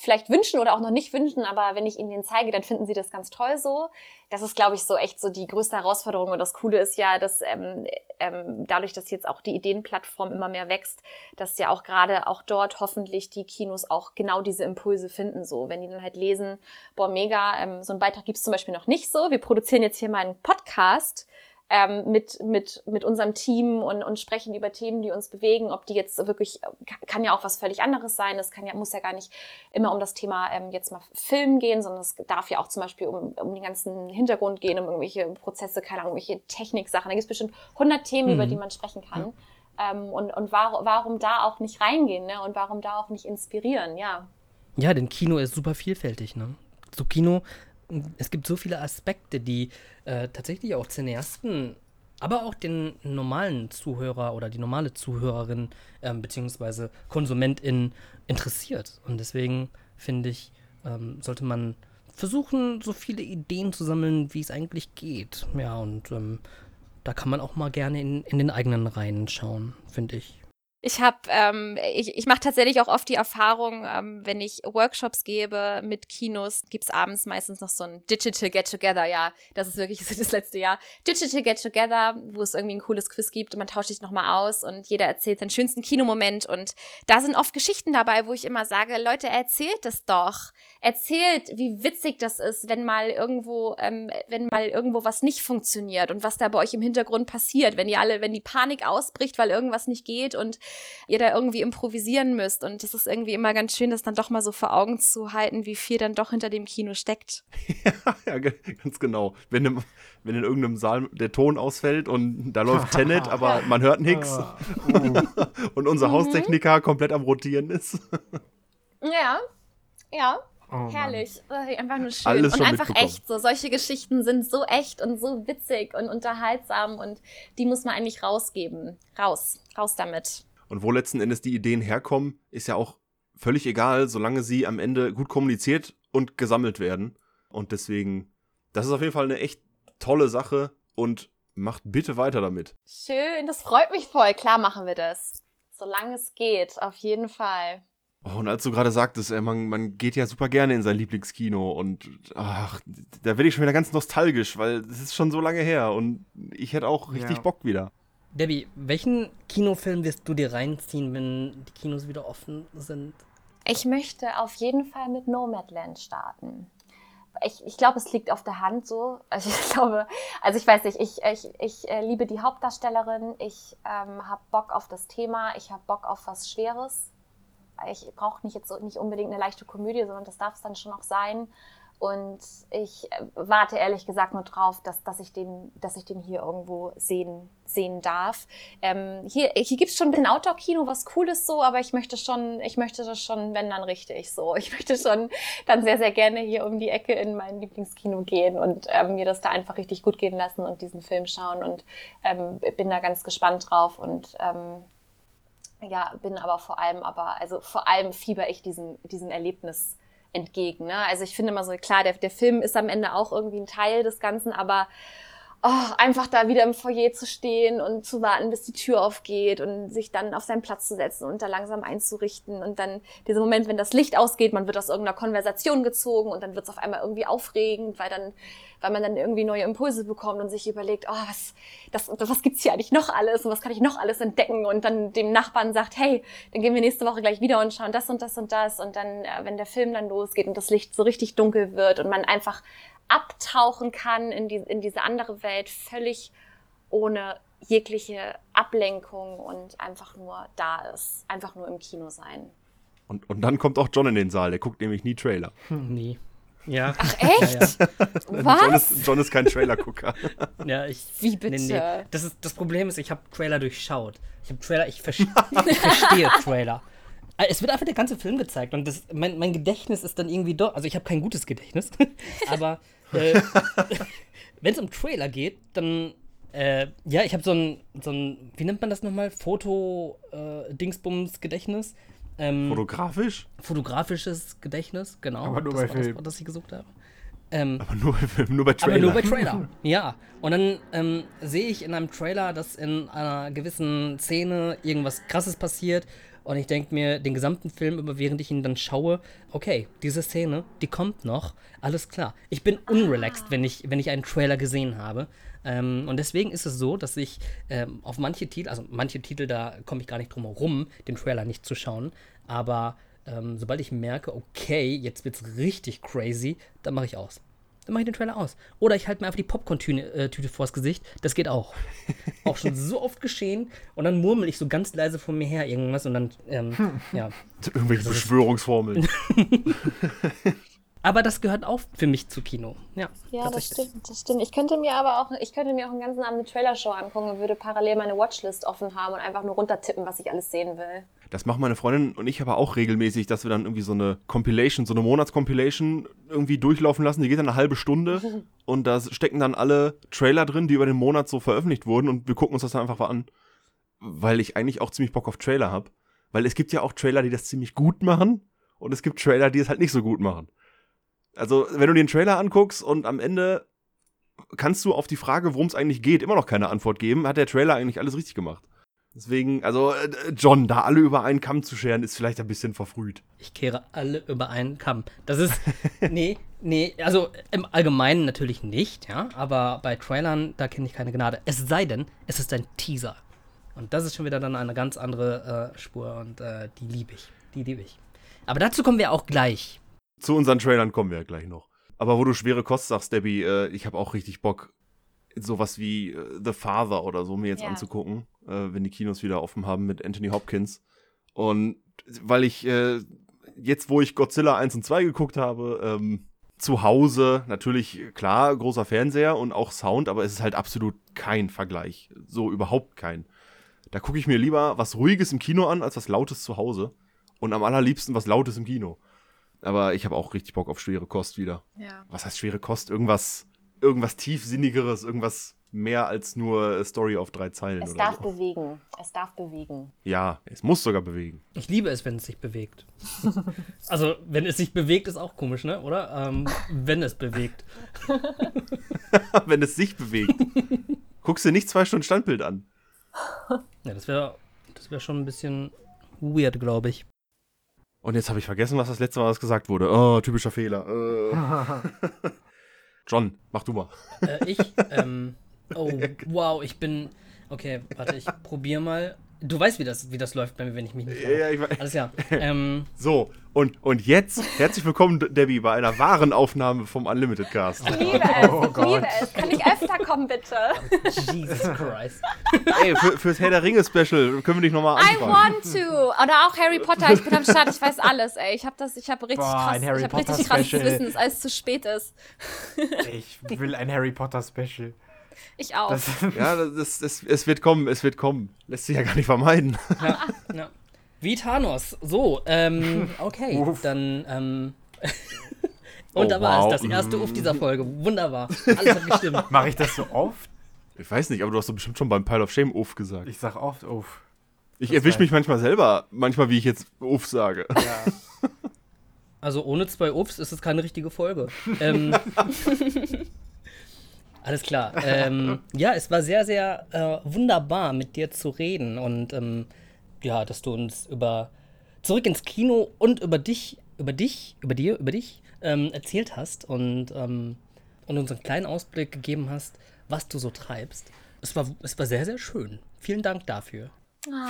Speaker 4: vielleicht wünschen oder auch noch nicht wünschen, aber wenn ich ihnen den zeige, dann finden sie das ganz toll so. Das ist, glaube ich, so echt so die größte Herausforderung. Und das Coole ist ja, dass ähm, ähm, dadurch, dass jetzt auch die Ideenplattform immer mehr wächst, dass ja auch gerade auch dort hoffentlich die Kinos auch genau diese Impulse finden. So, wenn die dann halt lesen, boah, mega, ähm, so ein Beitrag gibt's zum Beispiel noch nicht so. Wir produzieren jetzt hier mal einen Podcast ähm, mit, mit, mit unserem Team und, und sprechen über Themen, die uns bewegen, ob die jetzt wirklich, kann ja auch was völlig anderes sein, das kann ja, muss ja gar nicht immer um das Thema ähm, jetzt mal Film gehen, sondern es darf ja auch zum Beispiel um, um den ganzen Hintergrund gehen, um irgendwelche Prozesse, keine Ahnung, irgendwelche Techniksachen. Da gibt es bestimmt 100 Themen, mhm. über die man sprechen kann. Ähm, und und war, warum da auch nicht reingehen ne? und warum da auch nicht inspirieren, ja.
Speaker 1: Ja, denn Kino ist super vielfältig. Ne? So Kino es gibt so viele Aspekte, die äh, tatsächlich auch Cineasten, aber auch den normalen Zuhörer oder die normale Zuhörerin äh, beziehungsweise Konsumentin interessiert. Und deswegen finde ich, ähm, sollte man versuchen, so viele Ideen zu sammeln, wie es eigentlich geht. Ja, und ähm, da kann man auch mal gerne in, in den eigenen Reihen schauen, finde ich.
Speaker 4: Ich habe, ähm, ich, ich mache tatsächlich auch oft die Erfahrung, ähm, wenn ich Workshops gebe mit Kinos, gibt's abends meistens noch so ein Digital Get Together. Ja, das ist wirklich *laughs* so das letzte Jahr. Digital Get Together, wo es irgendwie ein cooles Quiz gibt und man tauscht sich nochmal aus und jeder erzählt seinen schönsten Kinomoment. Und da sind oft Geschichten dabei, wo ich immer sage, Leute, erzählt es doch. Erzählt, wie witzig das ist, wenn mal irgendwo, ähm, wenn mal irgendwo was nicht funktioniert und was da bei euch im Hintergrund passiert, wenn ihr alle, wenn die Panik ausbricht, weil irgendwas nicht geht und ihr da irgendwie improvisieren müsst. Und es ist irgendwie immer ganz schön, das dann doch mal so vor Augen zu halten, wie viel dann doch hinter dem Kino steckt. *laughs*
Speaker 2: ja, ganz genau. Wenn, im, wenn in irgendeinem Saal der Ton ausfällt und da läuft *laughs* Tenet, aber man hört nichts ah, *laughs* und unser mhm. Haustechniker komplett am Rotieren ist.
Speaker 4: ja, ja. Oh, Herrlich, einfach nur schön Alles und einfach echt. So solche Geschichten sind so echt und so witzig und unterhaltsam und die muss man eigentlich rausgeben. Raus, raus damit.
Speaker 2: Und wo letzten Endes die Ideen herkommen, ist ja auch völlig egal, solange sie am Ende gut kommuniziert und gesammelt werden. Und deswegen, das ist auf jeden Fall eine echt tolle Sache und macht bitte weiter damit.
Speaker 4: Schön, das freut mich voll. Klar machen wir das. Solange es geht, auf jeden Fall.
Speaker 2: Oh, und als du gerade sagtest, man, man geht ja super gerne in sein Lieblingskino und ach, da werde ich schon wieder ganz nostalgisch, weil es ist schon so lange her und ich hätte auch richtig ja. Bock wieder.
Speaker 1: Debbie, welchen Kinofilm wirst du dir reinziehen, wenn die Kinos wieder offen sind?
Speaker 4: Ich möchte auf jeden Fall mit Nomadland starten. Ich, ich glaube, es liegt auf der Hand so. Also ich glaube, also ich weiß nicht, ich, ich, ich äh, liebe die Hauptdarstellerin, ich ähm, habe Bock auf das Thema, ich habe Bock auf was Schweres. Ich brauche nicht jetzt nicht unbedingt eine leichte Komödie, sondern das darf es dann schon auch sein. Und ich äh, warte ehrlich gesagt nur drauf, dass, dass, ich, den, dass ich den hier irgendwo sehen, sehen darf. Ähm, hier hier gibt es schon ein Outdoor-Kino, was cool ist so, aber ich möchte schon, ich möchte das schon, wenn dann richtig so. Ich möchte schon dann sehr, sehr gerne hier um die Ecke in mein Lieblingskino gehen und ähm, mir das da einfach richtig gut gehen lassen und diesen Film schauen. Und ähm, bin da ganz gespannt drauf und ähm, ja, bin aber vor allem, aber, also vor allem fieber ich diesem, diesem Erlebnis entgegen. Ne? Also ich finde immer so, klar, der, der Film ist am Ende auch irgendwie ein Teil des Ganzen, aber oh, einfach da wieder im Foyer zu stehen und zu warten, bis die Tür aufgeht und sich dann auf seinen Platz zu setzen und da langsam einzurichten und dann dieser Moment, wenn das Licht ausgeht, man wird aus irgendeiner Konversation gezogen und dann wird es auf einmal irgendwie aufregend, weil dann, weil man dann irgendwie neue Impulse bekommt und sich überlegt, oh, was, das, was gibt's hier eigentlich noch alles und was kann ich noch alles entdecken und dann dem Nachbarn sagt, hey, dann gehen wir nächste Woche gleich wieder und schauen das und das und das und dann, äh, wenn der Film dann losgeht und das Licht so richtig dunkel wird und man einfach abtauchen kann in, die, in diese andere Welt, völlig ohne jegliche Ablenkung und einfach nur da ist. Einfach nur im Kino sein.
Speaker 2: Und, und dann kommt auch John in den Saal, der guckt nämlich nie Trailer.
Speaker 1: Hm, nie. Ja.
Speaker 4: Ach echt? Ja, ja. Was?
Speaker 2: John ist, John ist kein Trailer-Gucker.
Speaker 1: ja, ich.
Speaker 4: Wie bitte? Nee, nee.
Speaker 1: Das, ist, das Problem ist, ich habe Trailer durchschaut. Ich habe Trailer, ich, ver ich verstehe *laughs* Trailer. Äh, es wird einfach der ganze Film gezeigt und das, mein, mein Gedächtnis ist dann irgendwie doch. Also ich habe kein gutes Gedächtnis, *laughs* aber äh, *laughs* wenn es um Trailer geht, dann äh, ja, ich habe so ein, so ein, wie nennt man das nochmal? Foto-Dingsbums-Gedächtnis.
Speaker 2: Äh, ähm, Fotografisch?
Speaker 1: Fotografisches Gedächtnis, genau.
Speaker 3: Aber nur das bei Film.
Speaker 1: Das, das ich gesucht habe. Ähm,
Speaker 2: aber nur, nur bei Trailer.
Speaker 1: Aber nur bei Trailer, *laughs* ja. Und dann ähm, sehe ich in einem Trailer, dass in einer gewissen Szene irgendwas Krasses passiert und ich denke mir den gesamten Film über, während ich ihn dann schaue, okay, diese Szene, die kommt noch, alles klar. Ich bin unrelaxed, wenn ich, wenn ich einen Trailer gesehen habe. Ähm, und deswegen ist es so, dass ich ähm, auf manche Titel, also manche Titel, da komme ich gar nicht drum herum, den Trailer nicht zu schauen. Aber ähm, sobald ich merke, okay, jetzt wird's richtig crazy, dann mache ich aus dann mache ich den Trailer aus. Oder ich halte mir einfach die Popcorn-Tüte äh, vors Gesicht. Das geht auch. auch schon so oft geschehen. Und dann murmel ich so ganz leise vor mir her irgendwas und dann, ähm, ja. *laughs*
Speaker 2: Irgendwelche Beschwörungsformeln. *laughs*
Speaker 1: Aber das gehört auch für mich zu Kino. Ja,
Speaker 4: ja das stimmt, das stimmt. Ich könnte mir aber auch, ich könnte mir auch einen ganzen Abend eine Trailershow angucken und würde parallel meine Watchlist offen haben und einfach nur runtertippen, was ich alles sehen will.
Speaker 2: Das machen meine Freundin und ich aber auch regelmäßig, dass wir dann irgendwie so eine Compilation, so eine Monatscompilation irgendwie durchlaufen lassen. Die geht dann eine halbe Stunde *laughs* und da stecken dann alle Trailer drin, die über den Monat so veröffentlicht wurden und wir gucken uns das dann einfach mal an. Weil ich eigentlich auch ziemlich Bock auf Trailer habe. Weil es gibt ja auch Trailer, die das ziemlich gut machen und es gibt Trailer, die es halt nicht so gut machen. Also, wenn du den Trailer anguckst und am Ende kannst du auf die Frage, worum es eigentlich geht, immer noch keine Antwort geben, hat der Trailer eigentlich alles richtig gemacht. Deswegen, also äh, John, da alle über einen Kamm zu scheren, ist vielleicht ein bisschen verfrüht.
Speaker 1: Ich kehre alle über einen Kamm. Das ist. *laughs* nee, nee, also im Allgemeinen natürlich nicht, ja. Aber bei Trailern, da kenne ich keine Gnade. Es sei denn, es ist ein Teaser. Und das ist schon wieder dann eine ganz andere äh, Spur und äh, die liebe ich. Die liebe ich. Aber dazu kommen wir auch gleich.
Speaker 2: Zu unseren Trailern kommen wir ja gleich noch. Aber wo du schwere Kost sagst, Debbie, äh, ich habe auch richtig Bock, sowas wie äh, The Father oder so mir jetzt
Speaker 4: Ja.
Speaker 2: anzugucken, äh, wenn die Kinos wieder offen haben mit Anthony Hopkins. Und weil ich äh, jetzt, wo ich Godzilla 1 und 2 geguckt habe, ähm, zu Hause natürlich, klar, großer Fernseher und auch Sound, aber es ist halt absolut kein Vergleich. So überhaupt kein. Da gucke ich mir lieber was Ruhiges im Kino an, als was Lautes zu Hause. Und am allerliebsten was Lautes im Kino. Aber ich habe auch richtig Bock auf schwere Kost wieder
Speaker 4: Ja.
Speaker 2: was heißt schwere Kost? Irgendwas, irgendwas tiefsinnigeres, irgendwas mehr als nur Story auf drei Zeilen
Speaker 4: Es
Speaker 2: oder
Speaker 4: darf
Speaker 2: so.
Speaker 4: bewegen. Es darf bewegen.
Speaker 2: Ja, es muss sogar bewegen.
Speaker 1: Ich liebe es, wenn es sich bewegt. *laughs* also, wenn es sich bewegt, ist auch komisch, ne? Oder? Ähm, wenn es bewegt. *laughs*
Speaker 2: Wenn es sich bewegt. Guckst dir nicht zwei Stunden Standbild an.
Speaker 1: Ja, das wäre das wär schon ein bisschen weird, glaube ich.
Speaker 2: Und jetzt habe ich vergessen, was das letzte Mal was gesagt wurde. Oh, typischer Fehler. Äh. *laughs* John, mach du mal.
Speaker 1: Äh, ich, ähm, oh, *laughs* wow, ich bin, okay, warte, ich probier mal. Du weißt, wie das, wie das läuft bei mir, wenn ich mich nicht
Speaker 2: Ja, ja, ich weiß.
Speaker 1: Alles klar. *laughs* Ähm,
Speaker 2: So, und, und jetzt herzlich willkommen, Debbie, bei einer wahren Aufnahme vom Unlimited Cast.
Speaker 4: Ich liebe es.
Speaker 3: Oh
Speaker 4: ich
Speaker 3: Gott.
Speaker 4: liebe es. Kann ich öfter kommen, bitte?
Speaker 1: Jesus Christ.
Speaker 2: Ey, für, fürs Herr der Ringe-Special können wir dich nochmal
Speaker 4: I
Speaker 2: anfragen.
Speaker 4: want to. Oder auch Harry Potter. Ich bin am Start. Ich weiß alles, ey. Ich habe das, ich habe richtig
Speaker 3: Boah,
Speaker 4: krass,
Speaker 3: ein Harry
Speaker 4: ich habe richtig krasses. Wissen, als es zu spät ist.
Speaker 3: Ich will ein Harry Potter Special.
Speaker 4: Ich auch.
Speaker 3: Das, *laughs*
Speaker 2: Ja, das, das, es wird kommen, es wird kommen. Lässt sich ja gar nicht vermeiden.
Speaker 1: Ja, ja. Wie Thanos. So, ähm, *laughs* okay,
Speaker 3: Uff.
Speaker 1: dann, ähm. *laughs* Und
Speaker 2: Oh,
Speaker 1: da war
Speaker 2: wow.
Speaker 1: es, das erste Uff dieser Folge. Wunderbar. Alles hat gestimmt.
Speaker 3: Mache ich das so oft?
Speaker 2: Ich weiß nicht, aber du hast doch bestimmt schon beim Pile of Shame Uff gesagt.
Speaker 3: Ich sag oft uff.
Speaker 2: Ich
Speaker 3: das
Speaker 2: erwische mich manchmal selber, manchmal wie ich jetzt Uff sage.
Speaker 3: Ja.
Speaker 1: Also ohne zwei Uffs ist es keine richtige Folge. ähm, alles klar. Ähm, *laughs* ja, es war sehr, sehr äh, wunderbar, mit dir zu reden und ähm, ja, dass du uns über zurück ins Kino und über dich, über dich, über dir, über dich ähm, erzählt hast und, ähm, und uns einen kleinen Ausblick gegeben hast, was du so treibst. Es war, es war sehr, sehr schön. Vielen Dank dafür.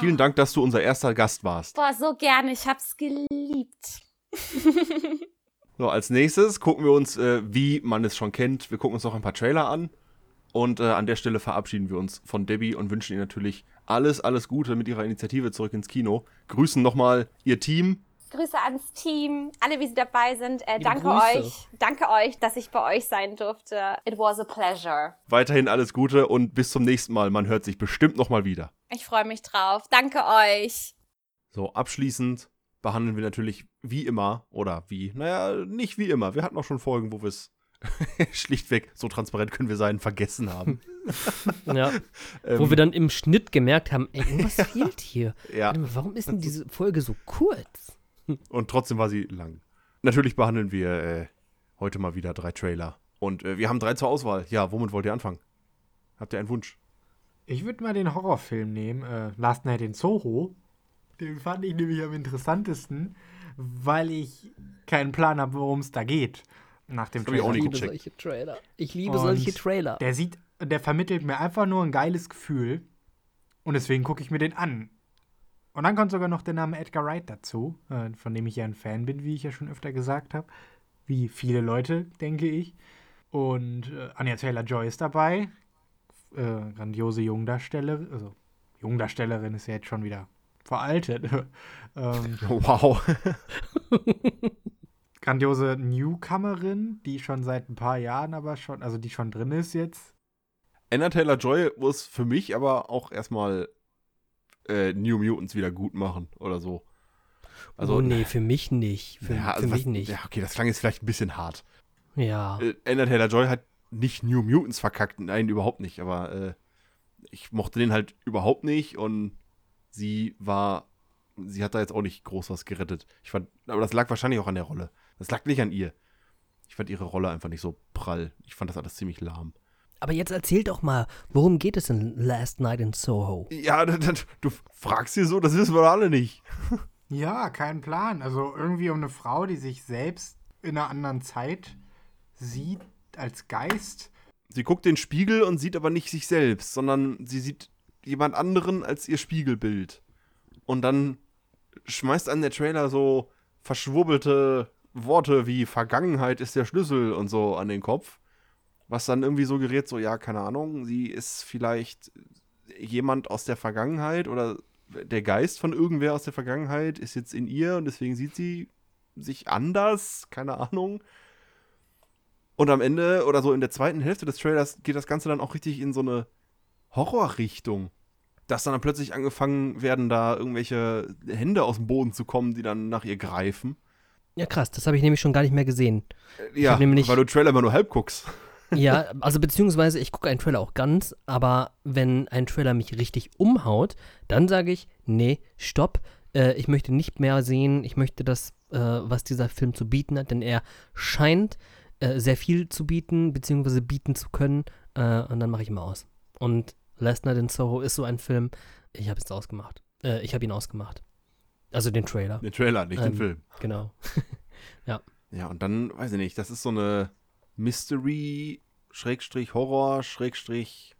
Speaker 2: Vielen Dank, dass du unser erster Gast warst.
Speaker 4: Boah, so gerne. Ich hab's geliebt. *laughs*
Speaker 2: So, als nächstes gucken wir uns, äh, wie man es schon kennt, wir gucken uns noch ein paar Trailer an. Und äh, an der Stelle verabschieden wir uns von Debbie und wünschen ihr natürlich alles, alles Gute mit ihrer Initiative zurück ins Kino. Grüßen nochmal ihr Team.
Speaker 4: Grüße ans Team, alle, wie sie dabei sind. Äh, danke
Speaker 1: Grüße.
Speaker 4: euch. Danke euch, dass ich bei euch sein durfte. It was a pleasure.
Speaker 2: Weiterhin alles Gute und bis zum nächsten Mal. Man hört sich bestimmt nochmal wieder.
Speaker 4: Ich freue mich drauf. Danke euch.
Speaker 2: So, abschließend behandeln wir natürlich wie immer, oder wie, naja, nicht wie immer. Wir hatten auch schon Folgen, wo wir es *laughs* schlichtweg, so transparent können wir sein, vergessen haben. *laughs*
Speaker 6: Ja.
Speaker 2: Ähm, *laughs*
Speaker 6: Wo wir dann im Schnitt gemerkt haben, ey, irgendwas fehlt hier.
Speaker 2: ja,
Speaker 6: Warum ist denn diese Folge so kurz?
Speaker 2: und trotzdem war sie lang. Natürlich behandeln wir äh, heute mal wieder drei Trailer. Und äh, wir haben drei zur Auswahl. Ja, womit wollt ihr anfangen? Habt ihr einen Wunsch?
Speaker 3: Ich würde mal den Horrorfilm nehmen, äh, Last Night in Soho. Den fand ich nämlich am interessantesten, weil ich keinen Plan habe, worum es da geht. Nach dem
Speaker 2: ich auch
Speaker 3: Trailer.
Speaker 2: nicht
Speaker 6: liebe solche Trailer. Ich liebe
Speaker 3: Und
Speaker 6: solche Trailer.
Speaker 3: Der sieht, der vermittelt mir einfach nur ein geiles Gefühl. Und deswegen gucke ich mir den an. Und dann kommt sogar noch der Name Edgar Wright dazu, äh, von dem ich ja ein Fan bin, wie ich ja schon öfter gesagt habe. Wie viele Leute, denke ich. Und äh, Anya Taylor-Joy ist dabei. Äh, grandiose Jungdarstellerin. Also, Jungdarstellerin ist ja jetzt schon wieder veraltet. *laughs* ähm, *laughs*
Speaker 2: Wow. *laughs*
Speaker 3: grandiose Newcomerin, die schon seit ein paar Jahren aber schon, also die schon drin ist jetzt.
Speaker 2: Anna Taylor-Joy muss für mich aber auch erstmal äh, New Mutants wieder gut machen oder so. Also,
Speaker 6: oh nee, für mich nicht. Für,
Speaker 2: ja,
Speaker 6: für
Speaker 2: also
Speaker 6: mich
Speaker 2: was,
Speaker 6: nicht.
Speaker 2: Ja, okay, das klang jetzt vielleicht ein bisschen hart.
Speaker 6: Ja.
Speaker 2: Äh, Anna Taylor-Joy hat nicht New Mutants verkackt, nein, überhaupt nicht, aber äh, ich mochte den halt überhaupt nicht und sie war, sie hat da jetzt auch nicht groß was gerettet. Ich fand, aber das lag wahrscheinlich auch an der Rolle. Das lag nicht an ihr. Ich fand ihre Rolle einfach nicht so prall. Ich fand das alles ziemlich lahm.
Speaker 1: Aber jetzt erzähl doch mal, worum geht es in Last Night in Soho?
Speaker 2: Ja, das, das, du fragst sie so, das wissen wir doch alle nicht. *laughs*
Speaker 3: Ja, kein Plan. Also irgendwie um eine Frau, die sich selbst in einer anderen Zeit sieht als Geist.
Speaker 2: Sie guckt in den Spiegel und sieht aber nicht sich selbst, sondern sie sieht jemand anderen als ihr Spiegelbild. Und dann schmeißt an der Trailer so verschwurbelte Worte wie Vergangenheit ist der Schlüssel und so an den Kopf. Was dann irgendwie so gerät, so, ja, keine Ahnung, sie ist vielleicht jemand aus der Vergangenheit oder der Geist von irgendwer aus der Vergangenheit ist jetzt in ihr und deswegen sieht sie sich anders, keine Ahnung. Und am Ende oder so in der zweiten Hälfte des Trailers geht das Ganze dann auch richtig in so eine Horrorrichtung. Dass dann, dann plötzlich angefangen werden, da irgendwelche Hände aus dem Boden zu kommen, die dann nach ihr greifen.
Speaker 1: Ja, krass, das habe ich nämlich schon gar nicht mehr gesehen.
Speaker 2: Ja,
Speaker 1: nämlich-
Speaker 2: weil du Trailer immer nur halb guckst. *laughs*
Speaker 1: Ja, *laughs* also beziehungsweise ich gucke einen Trailer auch ganz, aber wenn ein Trailer mich richtig umhaut, dann sage ich, nee, stopp, äh, ich möchte nicht mehr sehen, ich möchte das, äh, was dieser Film zu bieten hat, denn er scheint äh, sehr viel zu bieten, beziehungsweise bieten zu können, äh, und dann mache ich immer aus. Und Last Night in Soho ist so ein Film, ich habe es ausgemacht. Äh, ich habe ihn ausgemacht. Also den Trailer,
Speaker 2: Den Trailer, nicht den
Speaker 1: Ähm,
Speaker 2: Film.
Speaker 1: genau. *laughs*
Speaker 2: Ja, und dann, weiß ich nicht, das ist so eine Mystery, Schrägstrich Horror, Schrägstrich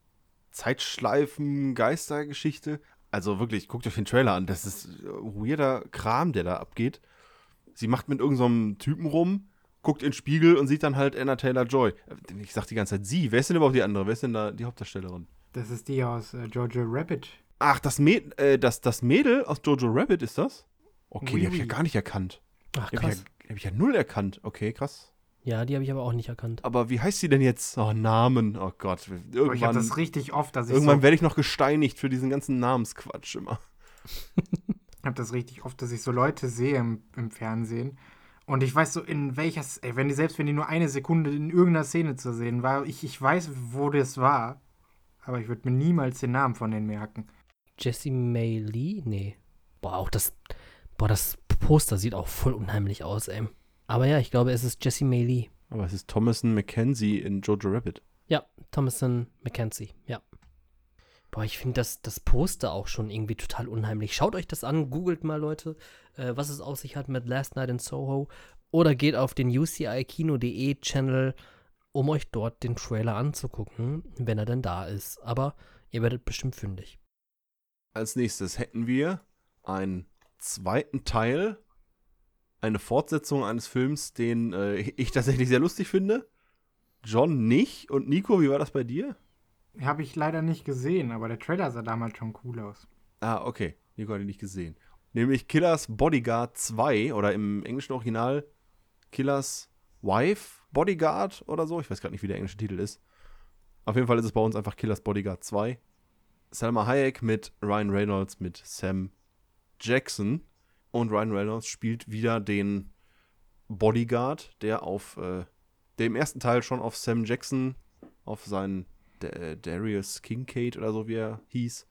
Speaker 2: Zeitschleifen, Geistergeschichte. Also wirklich, guckt euch den Trailer an. Das ist äh, weirder Kram, der da abgeht. Sie macht mit irgendeinem Typen rum, guckt in den Spiegel und sieht dann halt Anna Taylor Joy. Ich sag die ganze Zeit sie. Wer ist denn überhaupt die andere? Wer ist denn da die Hauptdarstellerin?
Speaker 3: Das ist die aus äh, Jojo Rabbit.
Speaker 2: Ach, das, Mäd äh, das, das Mädel aus Jojo Rabbit ist das? Okay,
Speaker 3: Oui,
Speaker 2: die habe ich ja gar nicht erkannt.
Speaker 1: Ach,
Speaker 2: Die habe ich,
Speaker 1: krass.
Speaker 2: ja, die hab ich ja null erkannt. Okay, krass.
Speaker 1: Ja, die habe ich aber auch nicht erkannt.
Speaker 2: Aber wie heißt sie denn jetzt? Oh, Namen. Oh Gott.
Speaker 3: Aber ich habe
Speaker 2: Irgendwann,
Speaker 3: das richtig oft, dass ich
Speaker 2: irgendwann
Speaker 3: so,
Speaker 2: werde ich noch gesteinigt für diesen ganzen Namensquatsch immer. *laughs*
Speaker 3: hab das richtig oft, dass ich so Leute sehe im, im Fernsehen und ich weiß so in welcher, ey, wenn die selbst wenn die nur eine Sekunde in irgendeiner Szene zu sehen war, ich, ich weiß, wo das war, aber ich würde mir niemals den Namen von denen merken.
Speaker 1: Jessie May Lee? Nee. Boah, auch das. Boah, das Poster sieht auch voll unheimlich aus, ey. Aber ja, ich glaube, es ist Jessie May Lee.
Speaker 2: Aber es ist Thomason McKenzie in Jojo Rabbit.
Speaker 1: Ja, Thomason McKenzie, ja. Boah, ich finde das, das Poster auch schon irgendwie total unheimlich. Schaut euch das an, googelt mal, Leute, äh, was es auf sich hat mit Last Night in Soho. Oder geht auf den ucikino.de Channel, um euch dort den Trailer anzugucken, wenn er denn da ist. Aber ihr werdet bestimmt fündig.
Speaker 2: Als nächstes hätten wir einen zweiten Teil, eine Fortsetzung eines Films, den äh, *laughs* ich tatsächlich sehr lustig finde. John nicht. Und Nico, wie war das bei dir?
Speaker 3: Habe ich leider nicht gesehen, aber der Trailer sah damals schon cool aus.
Speaker 2: Ah, okay. Nico hat ihn nicht gesehen. Nämlich Killers Bodyguard 2 oder im englischen Original Killers Wife Bodyguard oder so. Ich weiß gerade nicht, wie der englische Titel ist. Auf jeden Fall ist es bei uns einfach Killers Bodyguard 2. Selma Hayek mit Ryan Reynolds mit Sam Jackson. Und Ryan Reynolds spielt wieder den Bodyguard, der auf, äh, der im ersten Teil schon auf Sam Jackson, auf seinen D Darius Kincaid oder so, wie er hieß,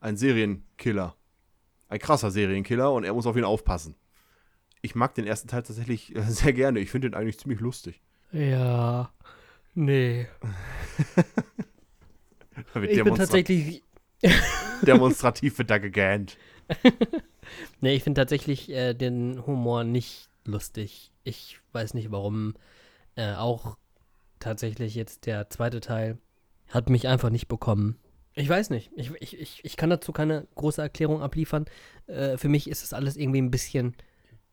Speaker 2: ein Serienkiller. Ein krasser Serienkiller und er muss auf ihn aufpassen. Ich mag den ersten Teil tatsächlich äh, *laughs* sehr gerne. Ich finde den eigentlich ziemlich lustig.
Speaker 1: Ja, nee. *laughs* Ich bin tatsächlich *laughs*
Speaker 2: demonstrativ wird da gegähnt.
Speaker 1: Nee, ich finde tatsächlich äh, den Humor nicht lustig. Ich weiß nicht warum. Äh, auch tatsächlich jetzt der zweite Teil hat mich einfach nicht bekommen. Ich weiß nicht. Ich, ich, ich, ich kann dazu keine große Erklärung abliefern. Äh, für mich ist es alles irgendwie ein bisschen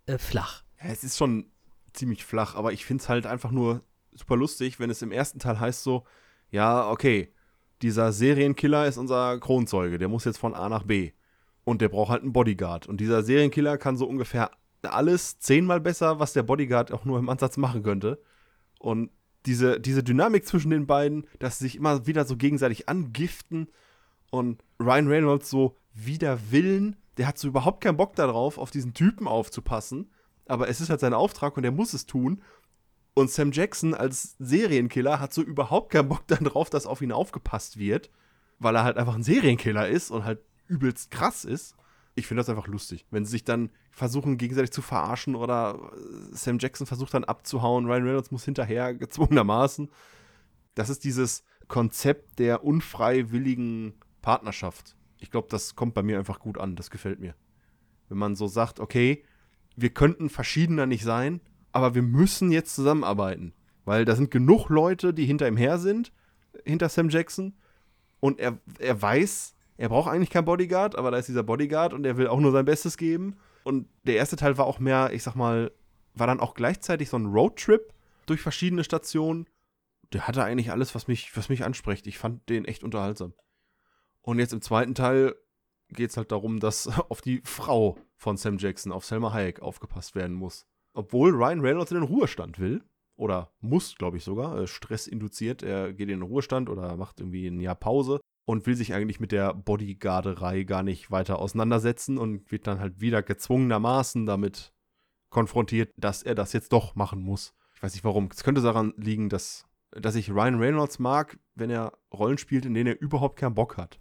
Speaker 1: äh, flach.
Speaker 2: Ja, es ist schon ziemlich flach, aber ich finde es halt einfach nur super lustig, wenn es im ersten Teil heißt so, ja, okay, dieser Serienkiller ist unser Kronzeuge, der muss jetzt von A nach B. Und der braucht halt einen Bodyguard. Und dieser Serienkiller kann so ungefähr alles zehnmal besser, was der Bodyguard auch nur im Ansatz machen könnte. Und diese, diese Dynamik zwischen den beiden, dass sie sich immer wieder so gegenseitig angiften und Ryan Reynolds so wider Willen, der hat so überhaupt keinen Bock darauf, auf diesen Typen aufzupassen, aber es ist halt sein Auftrag und er muss es tun. Und Sam Jackson als Serienkiller hat so überhaupt keinen Bock *laughs* darauf, dass auf ihn aufgepasst wird, weil er halt einfach ein Serienkiller ist und halt übelst krass ist. Ich finde das einfach lustig, wenn sie sich dann versuchen, gegenseitig zu verarschen oder äh, Sam Jackson versucht dann abzuhauen, Ryan Reynolds muss hinterher, *laughs* gezwungenermaßen. Das ist dieses Konzept der unfreiwilligen Partnerschaft. Ich glaube, das kommt bei mir einfach gut an. Das gefällt mir. Wenn man so sagt, okay, wir könnten verschiedener nicht sein, aber wir müssen jetzt zusammenarbeiten. Weil da sind genug Leute, die hinter ihm her sind, hinter Sam Jackson. Und er, er weiß, er braucht eigentlich keinen Bodyguard, aber da ist dieser Bodyguard und er will auch nur sein Bestes geben. Und der erste Teil war auch mehr, ich sag mal, war dann auch gleichzeitig so ein Roadtrip durch verschiedene Stationen. Der hatte eigentlich alles, was mich, was mich anspricht. Ich fand den echt unterhaltsam. Und jetzt im zweiten Teil geht es halt darum, dass *laughs* auf die Frau von Sam Jackson, auf Selma Hayek, aufgepasst werden muss. Obwohl Ryan Reynolds in den Ruhestand will. Oder muss, glaube ich sogar. Äh, Stress induziert. Er geht in den Ruhestand oder macht irgendwie ein Jahr Pause und will sich eigentlich mit der Bodyguarderei gar nicht weiter auseinandersetzen und wird dann halt wieder gezwungenermaßen damit konfrontiert, dass er das jetzt doch machen muss. Ich weiß nicht warum. Es könnte daran liegen, dass, dass ich Ryan Reynolds mag, wenn er Rollen spielt, in denen er überhaupt keinen Bock hat.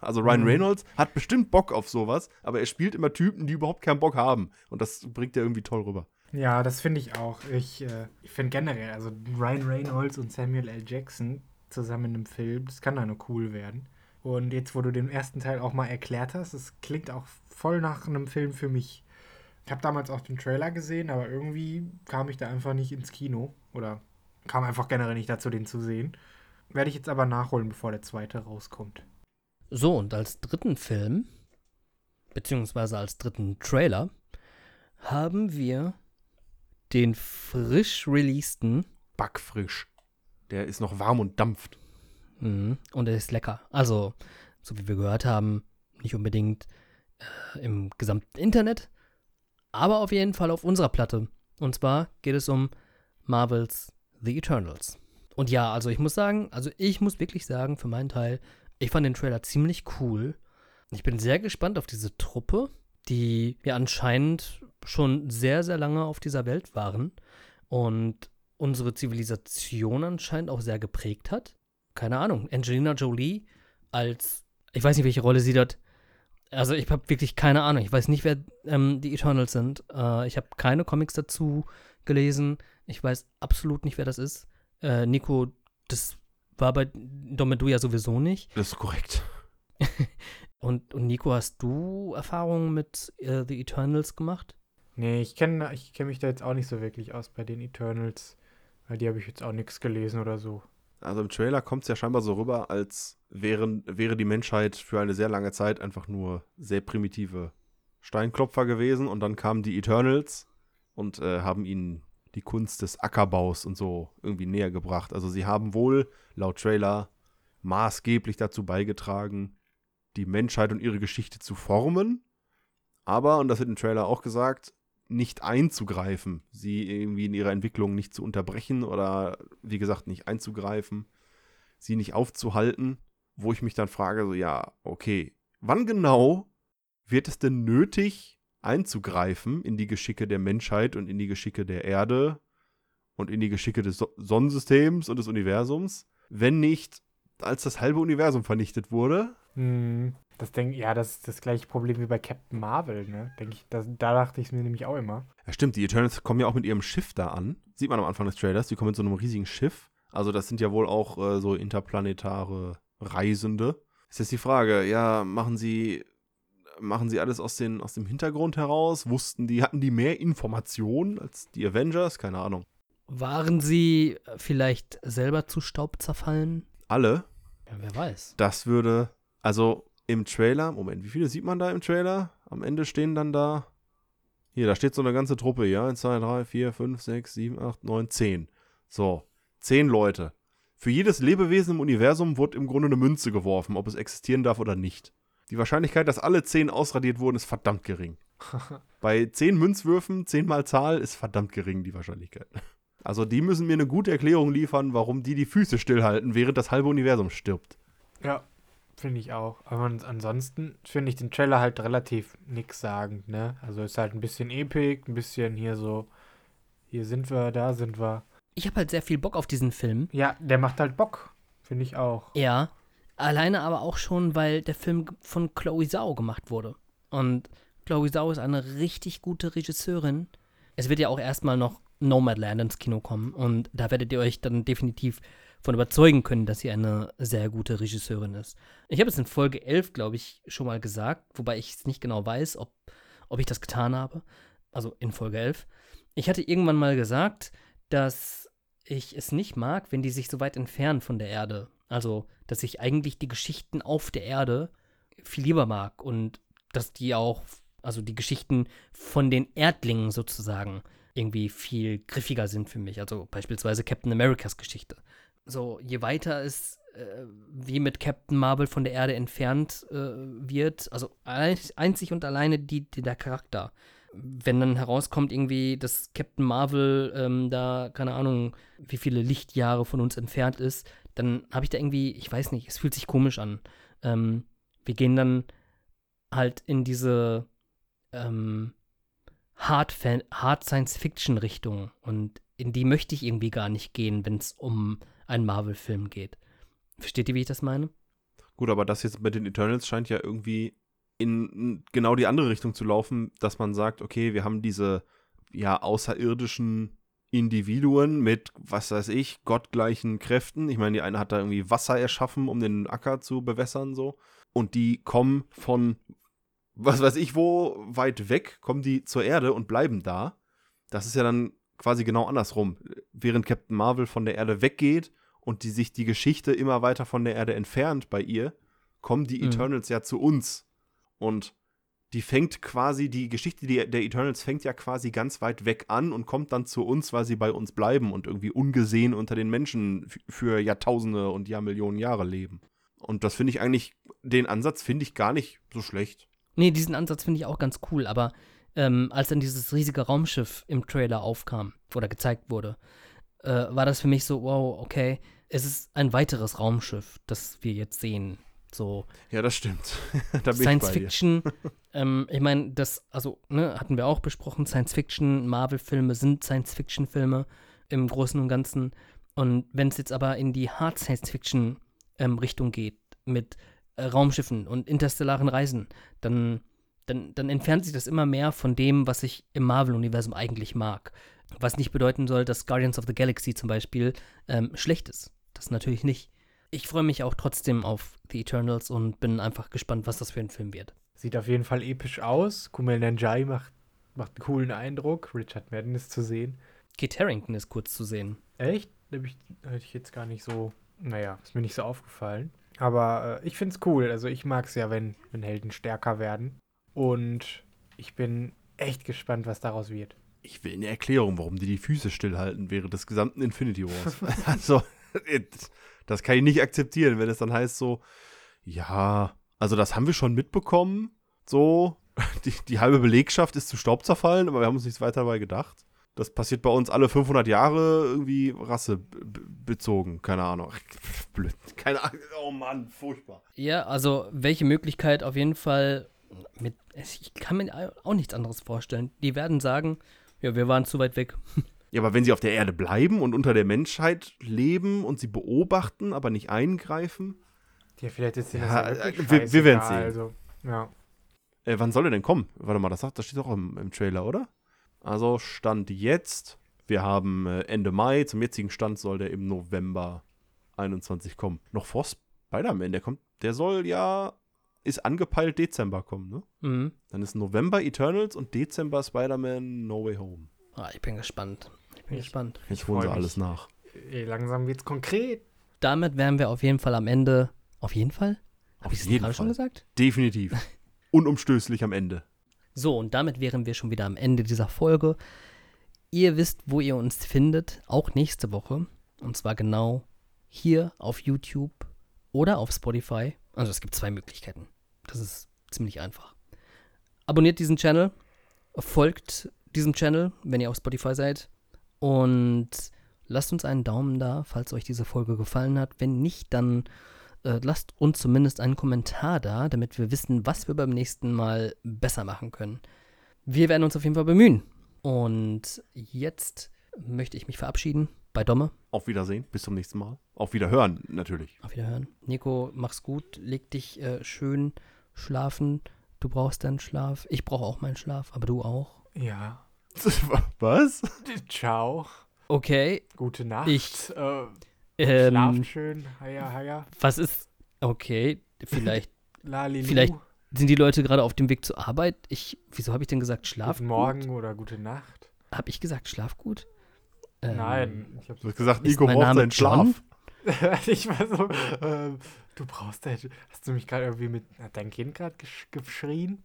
Speaker 2: Also Ryan mhm. Reynolds hat bestimmt Bock auf sowas, aber er spielt immer Typen, die überhaupt keinen Bock haben. Und das bringt er irgendwie toll rüber.
Speaker 3: Ja, das finde ich auch. Ich, äh, ich finde generell, also Ryan Reynolds und Samuel L. Jackson zusammen in einem Film, das kann da nur cool werden. Und jetzt, wo du den ersten Teil auch mal erklärt hast, es klingt auch voll nach einem Film für mich. Ich habe damals auch den Trailer gesehen, aber irgendwie kam ich da einfach nicht ins Kino oder kam einfach generell nicht dazu, den zu sehen. Werde ich jetzt aber nachholen, bevor der zweite rauskommt.
Speaker 1: So, und als dritten Film, beziehungsweise als dritten Trailer, haben wir den frisch releaseden.
Speaker 2: Backfrisch. Der ist noch warm und dampft.
Speaker 1: Mhm. Und er ist lecker. Also, so wie wir gehört haben, nicht unbedingt äh, im gesamten Internet, aber auf jeden Fall auf unserer Platte. Und zwar geht es um Marvels The Eternals. Und ja, also ich muss sagen, also ich muss wirklich sagen, für meinen Teil, ich fand den Trailer ziemlich cool. Ich bin sehr gespannt auf diese Truppe, die ja anscheinend schon sehr, sehr lange auf dieser Welt waren und unsere Zivilisation anscheinend auch sehr geprägt hat. Keine Ahnung, Angelina Jolie als, ich weiß nicht, welche Rolle sie dort. Also ich habe wirklich keine Ahnung. Ich weiß nicht, wer ähm, die Eternals sind. Äh, ich habe keine Comics dazu gelesen. Ich weiß absolut nicht, wer das ist. Äh, Nico, das war bei Domedu ja sowieso nicht.
Speaker 2: Das ist korrekt. *laughs*
Speaker 1: und, und Nico, hast du Erfahrungen mit äh, The Eternals gemacht?
Speaker 3: Nee, ich kenne ich kenn mich da jetzt auch nicht so wirklich aus bei den Eternals, weil die habe ich jetzt auch nichts gelesen oder so.
Speaker 2: Also im Trailer kommt es ja scheinbar so rüber, als wären, wäre die Menschheit für eine sehr lange Zeit einfach nur sehr primitive Steinklopfer gewesen und dann kamen die Eternals und äh, haben ihnen die Kunst des Ackerbaus und so irgendwie näher gebracht. Also sie haben wohl, laut Trailer, maßgeblich dazu beigetragen, die Menschheit und ihre Geschichte zu formen. Aber, und das wird im Trailer auch gesagt, nicht einzugreifen, sie irgendwie in ihrer Entwicklung nicht zu unterbrechen oder, wie gesagt, nicht einzugreifen, sie nicht aufzuhalten, wo ich mich dann frage, so, ja, okay, wann genau wird es denn nötig, einzugreifen in die Geschicke der Menschheit und in die Geschicke der Erde und in die Geschicke des so Sonnensystems und des Universums, wenn nicht als das halbe Universum vernichtet wurde.
Speaker 3: Hm, das denk, ja, das ist das gleiche Problem wie bei Captain Marvel, ne? Denke ich, das, da dachte ich es mir nämlich auch immer.
Speaker 2: Ja, stimmt, die Eternals kommen ja auch mit ihrem Schiff da an. Sieht man am Anfang des Trailers, die kommen mit so einem riesigen Schiff. Also das sind ja wohl auch äh, so interplanetare Reisende. Ist jetzt die Frage, ja, machen sie machen sie alles aus, den, aus dem Hintergrund heraus? Wussten die, hatten die mehr Informationen als die Avengers? Keine Ahnung.
Speaker 1: Waren sie vielleicht selber zu Staub zerfallen?
Speaker 2: Alle?
Speaker 1: Ja, wer weiß.
Speaker 2: Das würde, also im Trailer, Moment, wie viele sieht man da im Trailer? Am Ende stehen dann da, hier, da steht so eine ganze Truppe, ja, 1, 2, 3, 4, 5, 6, 7, 8, 9, 10. So, 10 Leute. Für jedes Lebewesen im Universum wurde im Grunde eine Münze geworfen, ob es existieren darf oder nicht. Die Wahrscheinlichkeit, dass alle 10 ausradiert wurden, ist verdammt gering. *laughs* Bei 10 Münzwürfen, 10 mal Zahl, ist verdammt gering die Wahrscheinlichkeit. Also die müssen mir eine gute Erklärung liefern, warum die die Füße stillhalten, während das halbe Universum stirbt.
Speaker 3: Ja, finde ich auch. Aber ansonsten finde ich den Trailer halt relativ nichtssagend, ne? Also ist halt ein bisschen epic, ein bisschen hier so, hier sind wir, da sind wir.
Speaker 1: Ich habe halt sehr viel Bock auf diesen Film.
Speaker 3: Ja, der macht halt Bock, finde ich auch.
Speaker 1: Ja, Alleine aber auch schon, weil der Film von Chloe Zhao gemacht wurde. Und Chloe Zhao ist eine richtig gute Regisseurin. Es wird ja auch erstmal noch Nomadland ins Kino kommen. Und da werdet ihr euch dann definitiv von überzeugen können, dass sie eine sehr gute Regisseurin ist. Ich habe es in Folge 11, glaube ich, schon mal gesagt, wobei ich es nicht genau weiß, ob, ob ich das getan habe. Also in Folge 11. Ich hatte irgendwann mal gesagt, dass ich es nicht mag, wenn die sich so weit entfernen von der Erde. Also, dass ich eigentlich die Geschichten auf der Erde viel lieber mag und dass die auch, also die Geschichten von den Erdlingen sozusagen, irgendwie viel griffiger sind für mich. Also beispielsweise Captain Americas Geschichte. So, je weiter es äh, wie mit Captain Marvel von der Erde entfernt äh, wird, also einzig und alleine die, die, der Charakter. Wenn dann herauskommt irgendwie, dass Captain Marvel ähm, da, keine Ahnung, wie viele Lichtjahre von uns entfernt ist, dann habe ich da irgendwie, ich weiß nicht, es fühlt sich komisch an. Ähm, wir gehen dann halt in diese ähm, Hard, Hard Science-Fiction-Richtung und in die möchte ich irgendwie gar nicht gehen, wenn es um einen Marvel-Film geht. Versteht ihr, wie ich das meine?
Speaker 2: Gut, aber das jetzt mit den Eternals scheint ja irgendwie in genau die andere Richtung zu laufen, dass man sagt, okay, wir haben diese ja außerirdischen Individuen mit, was weiß ich, gottgleichen Kräften. Ich meine, die eine hat da irgendwie Wasser erschaffen, um den Acker zu bewässern, so. Und die kommen von, was weiß ich wo, weit weg, kommen die zur Erde und bleiben da. Das ist ja dann quasi genau andersrum. Während Captain Marvel von der Erde weggeht und die sich die Geschichte immer weiter von der Erde entfernt bei ihr, kommen die mhm. Eternals ja zu uns. Und die fängt quasi, die Geschichte der Eternals fängt ja quasi ganz weit weg an und kommt dann zu uns, weil sie bei uns bleiben und irgendwie ungesehen unter den Menschen für Jahrtausende und Jahrmillionen Jahre leben. Und das finde ich eigentlich, den Ansatz finde ich gar nicht so schlecht.
Speaker 1: Nee, diesen Ansatz finde ich auch ganz cool, aber ähm, als dann dieses riesige Raumschiff im Trailer aufkam oder gezeigt wurde, äh, war das für mich so, wow, okay, es ist ein weiteres Raumschiff, das wir jetzt sehen. So.
Speaker 2: Ja, das stimmt. *laughs*
Speaker 1: da Science Fiction, *laughs* ähm, ich meine, das, also, ne, hatten wir auch besprochen, Science Fiction, Marvel-Filme sind Science Fiction-Filme im Großen und Ganzen. Und wenn es jetzt aber in die Hard Science Fiction-Richtung ähm, geht, mit äh, Raumschiffen und interstellaren Reisen, dann, dann, dann entfernt sich das immer mehr von dem, was ich im Marvel-Universum eigentlich mag. Was nicht bedeuten soll, dass Guardians of the Galaxy zum Beispiel ähm, schlecht ist. Das natürlich nicht. Ich freue mich auch trotzdem auf The Eternals und bin einfach gespannt, was das für ein Film wird.
Speaker 3: Sieht auf jeden Fall episch aus. Kumel Nanjai macht, macht einen coolen Eindruck. Richard Madden ist zu sehen.
Speaker 1: Kit Harrington ist kurz zu sehen.
Speaker 3: Echt? Hätte ich jetzt gar nicht so, naja, ist mir nicht so aufgefallen. Aber äh, ich finde es cool. Also ich mag es ja, wenn, wenn Helden stärker werden. Und ich bin echt gespannt, was daraus wird.
Speaker 2: Ich will eine Erklärung, warum die die Füße stillhalten während des gesamten Infinity Wars. *laughs* also, das kann ich nicht akzeptieren, wenn es dann heißt so, ja, also das haben wir schon mitbekommen, so, *laughs* die, die halbe Belegschaft ist zu Staub zerfallen, aber wir haben uns nichts weiter dabei gedacht. Das passiert bei uns alle 500 Jahre irgendwie rassebezogen. Keine Ahnung. Blöd. Keine Ahnung. Oh Mann, furchtbar.
Speaker 1: Ja, also welche Möglichkeit auf jeden Fall mit. Ich kann mir auch nichts anderes vorstellen. Die werden sagen, ja, wir waren zu weit weg.
Speaker 2: Ja, aber wenn sie auf der Erde bleiben und unter der Menschheit leben und sie beobachten, aber nicht eingreifen.
Speaker 3: Ja, vielleicht ist ja,
Speaker 2: das ja wir, wir werden sehen.
Speaker 3: Also, ja.
Speaker 2: Äh, wann soll er denn kommen? Warte mal, das, das steht auch im, im Trailer, oder? Also Stand jetzt, wir haben äh, Ende Mai, zum jetzigen Stand soll der im November 21 kommen. Noch vor Spider-Man, der kommt, der soll ja, ist angepeilt Dezember kommen, ne? Mhm. Dann ist November Eternals und Dezember Spider-Man No Way Home.
Speaker 1: Ah, ich bin gespannt. Ich bin ich, gespannt.
Speaker 2: Jetzt holen sie alles nach.
Speaker 3: Langsam wird's konkret.
Speaker 1: Damit wären wir auf jeden Fall am Ende. Auf jeden Fall? Habe ich es gerade schon gesagt?
Speaker 2: Definitiv. *laughs* Unumstößlich am Ende.
Speaker 1: So, und damit wären wir schon wieder am Ende dieser Folge. Ihr wisst, wo ihr uns findet, auch nächste Woche. Und zwar genau hier auf YouTube oder auf Spotify. Also es gibt zwei Möglichkeiten. Das ist ziemlich einfach. Abonniert diesen Channel, folgt diesem Channel, wenn ihr auf Spotify seid. Und lasst uns einen Daumen da, falls euch diese Folge gefallen hat. Wenn nicht, dann äh, lasst uns zumindest einen Kommentar da, damit wir wissen, was wir beim nächsten Mal besser machen können. Wir werden uns auf jeden Fall bemühen. Und jetzt möchte ich mich verabschieden bei Domme.
Speaker 2: Auf Wiedersehen, bis zum nächsten Mal. Auf Wiederhören, natürlich.
Speaker 1: Auf Wiederhören. Nico, mach's gut, leg dich äh, schön schlafen. Du brauchst deinen Schlaf. Ich brauche auch meinen Schlaf, aber du auch.
Speaker 3: Ja. *laughs*
Speaker 2: Was?
Speaker 3: Ciao.
Speaker 1: Okay.
Speaker 3: Gute Nacht.
Speaker 1: Ich,
Speaker 3: äh,
Speaker 1: Ähm,
Speaker 3: Schlaft schön, heia, heia.
Speaker 1: was ist. Okay, vielleicht *laughs*
Speaker 3: Lalilu.
Speaker 1: Vielleicht sind die Leute gerade auf dem Weg zur Arbeit. Ich, wieso habe ich denn gesagt Schlaf
Speaker 3: Guten Morgen oder gute Nacht.
Speaker 1: Habe ich gesagt Schlaf gut? Ähm,
Speaker 3: Nein, ich
Speaker 2: hast gesagt, Nico braucht seinen Schlaf. *laughs*
Speaker 3: Ich war so, ähm, du brauchst halt, hast du mich gerade irgendwie mit, hat dein Kind gerade gesch geschrien?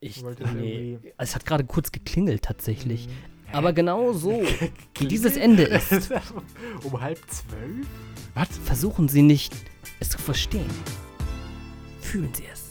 Speaker 1: Ich,
Speaker 3: wollte
Speaker 1: nee.
Speaker 3: irgendwie-
Speaker 1: Es hat gerade kurz geklingelt tatsächlich.
Speaker 3: Mhm.
Speaker 1: Aber genau so, *laughs* wie dieses Ende ist, *laughs*
Speaker 3: um halb zwölf?
Speaker 2: Was?
Speaker 1: versuchen Sie nicht, es zu verstehen. Fühlen Sie es.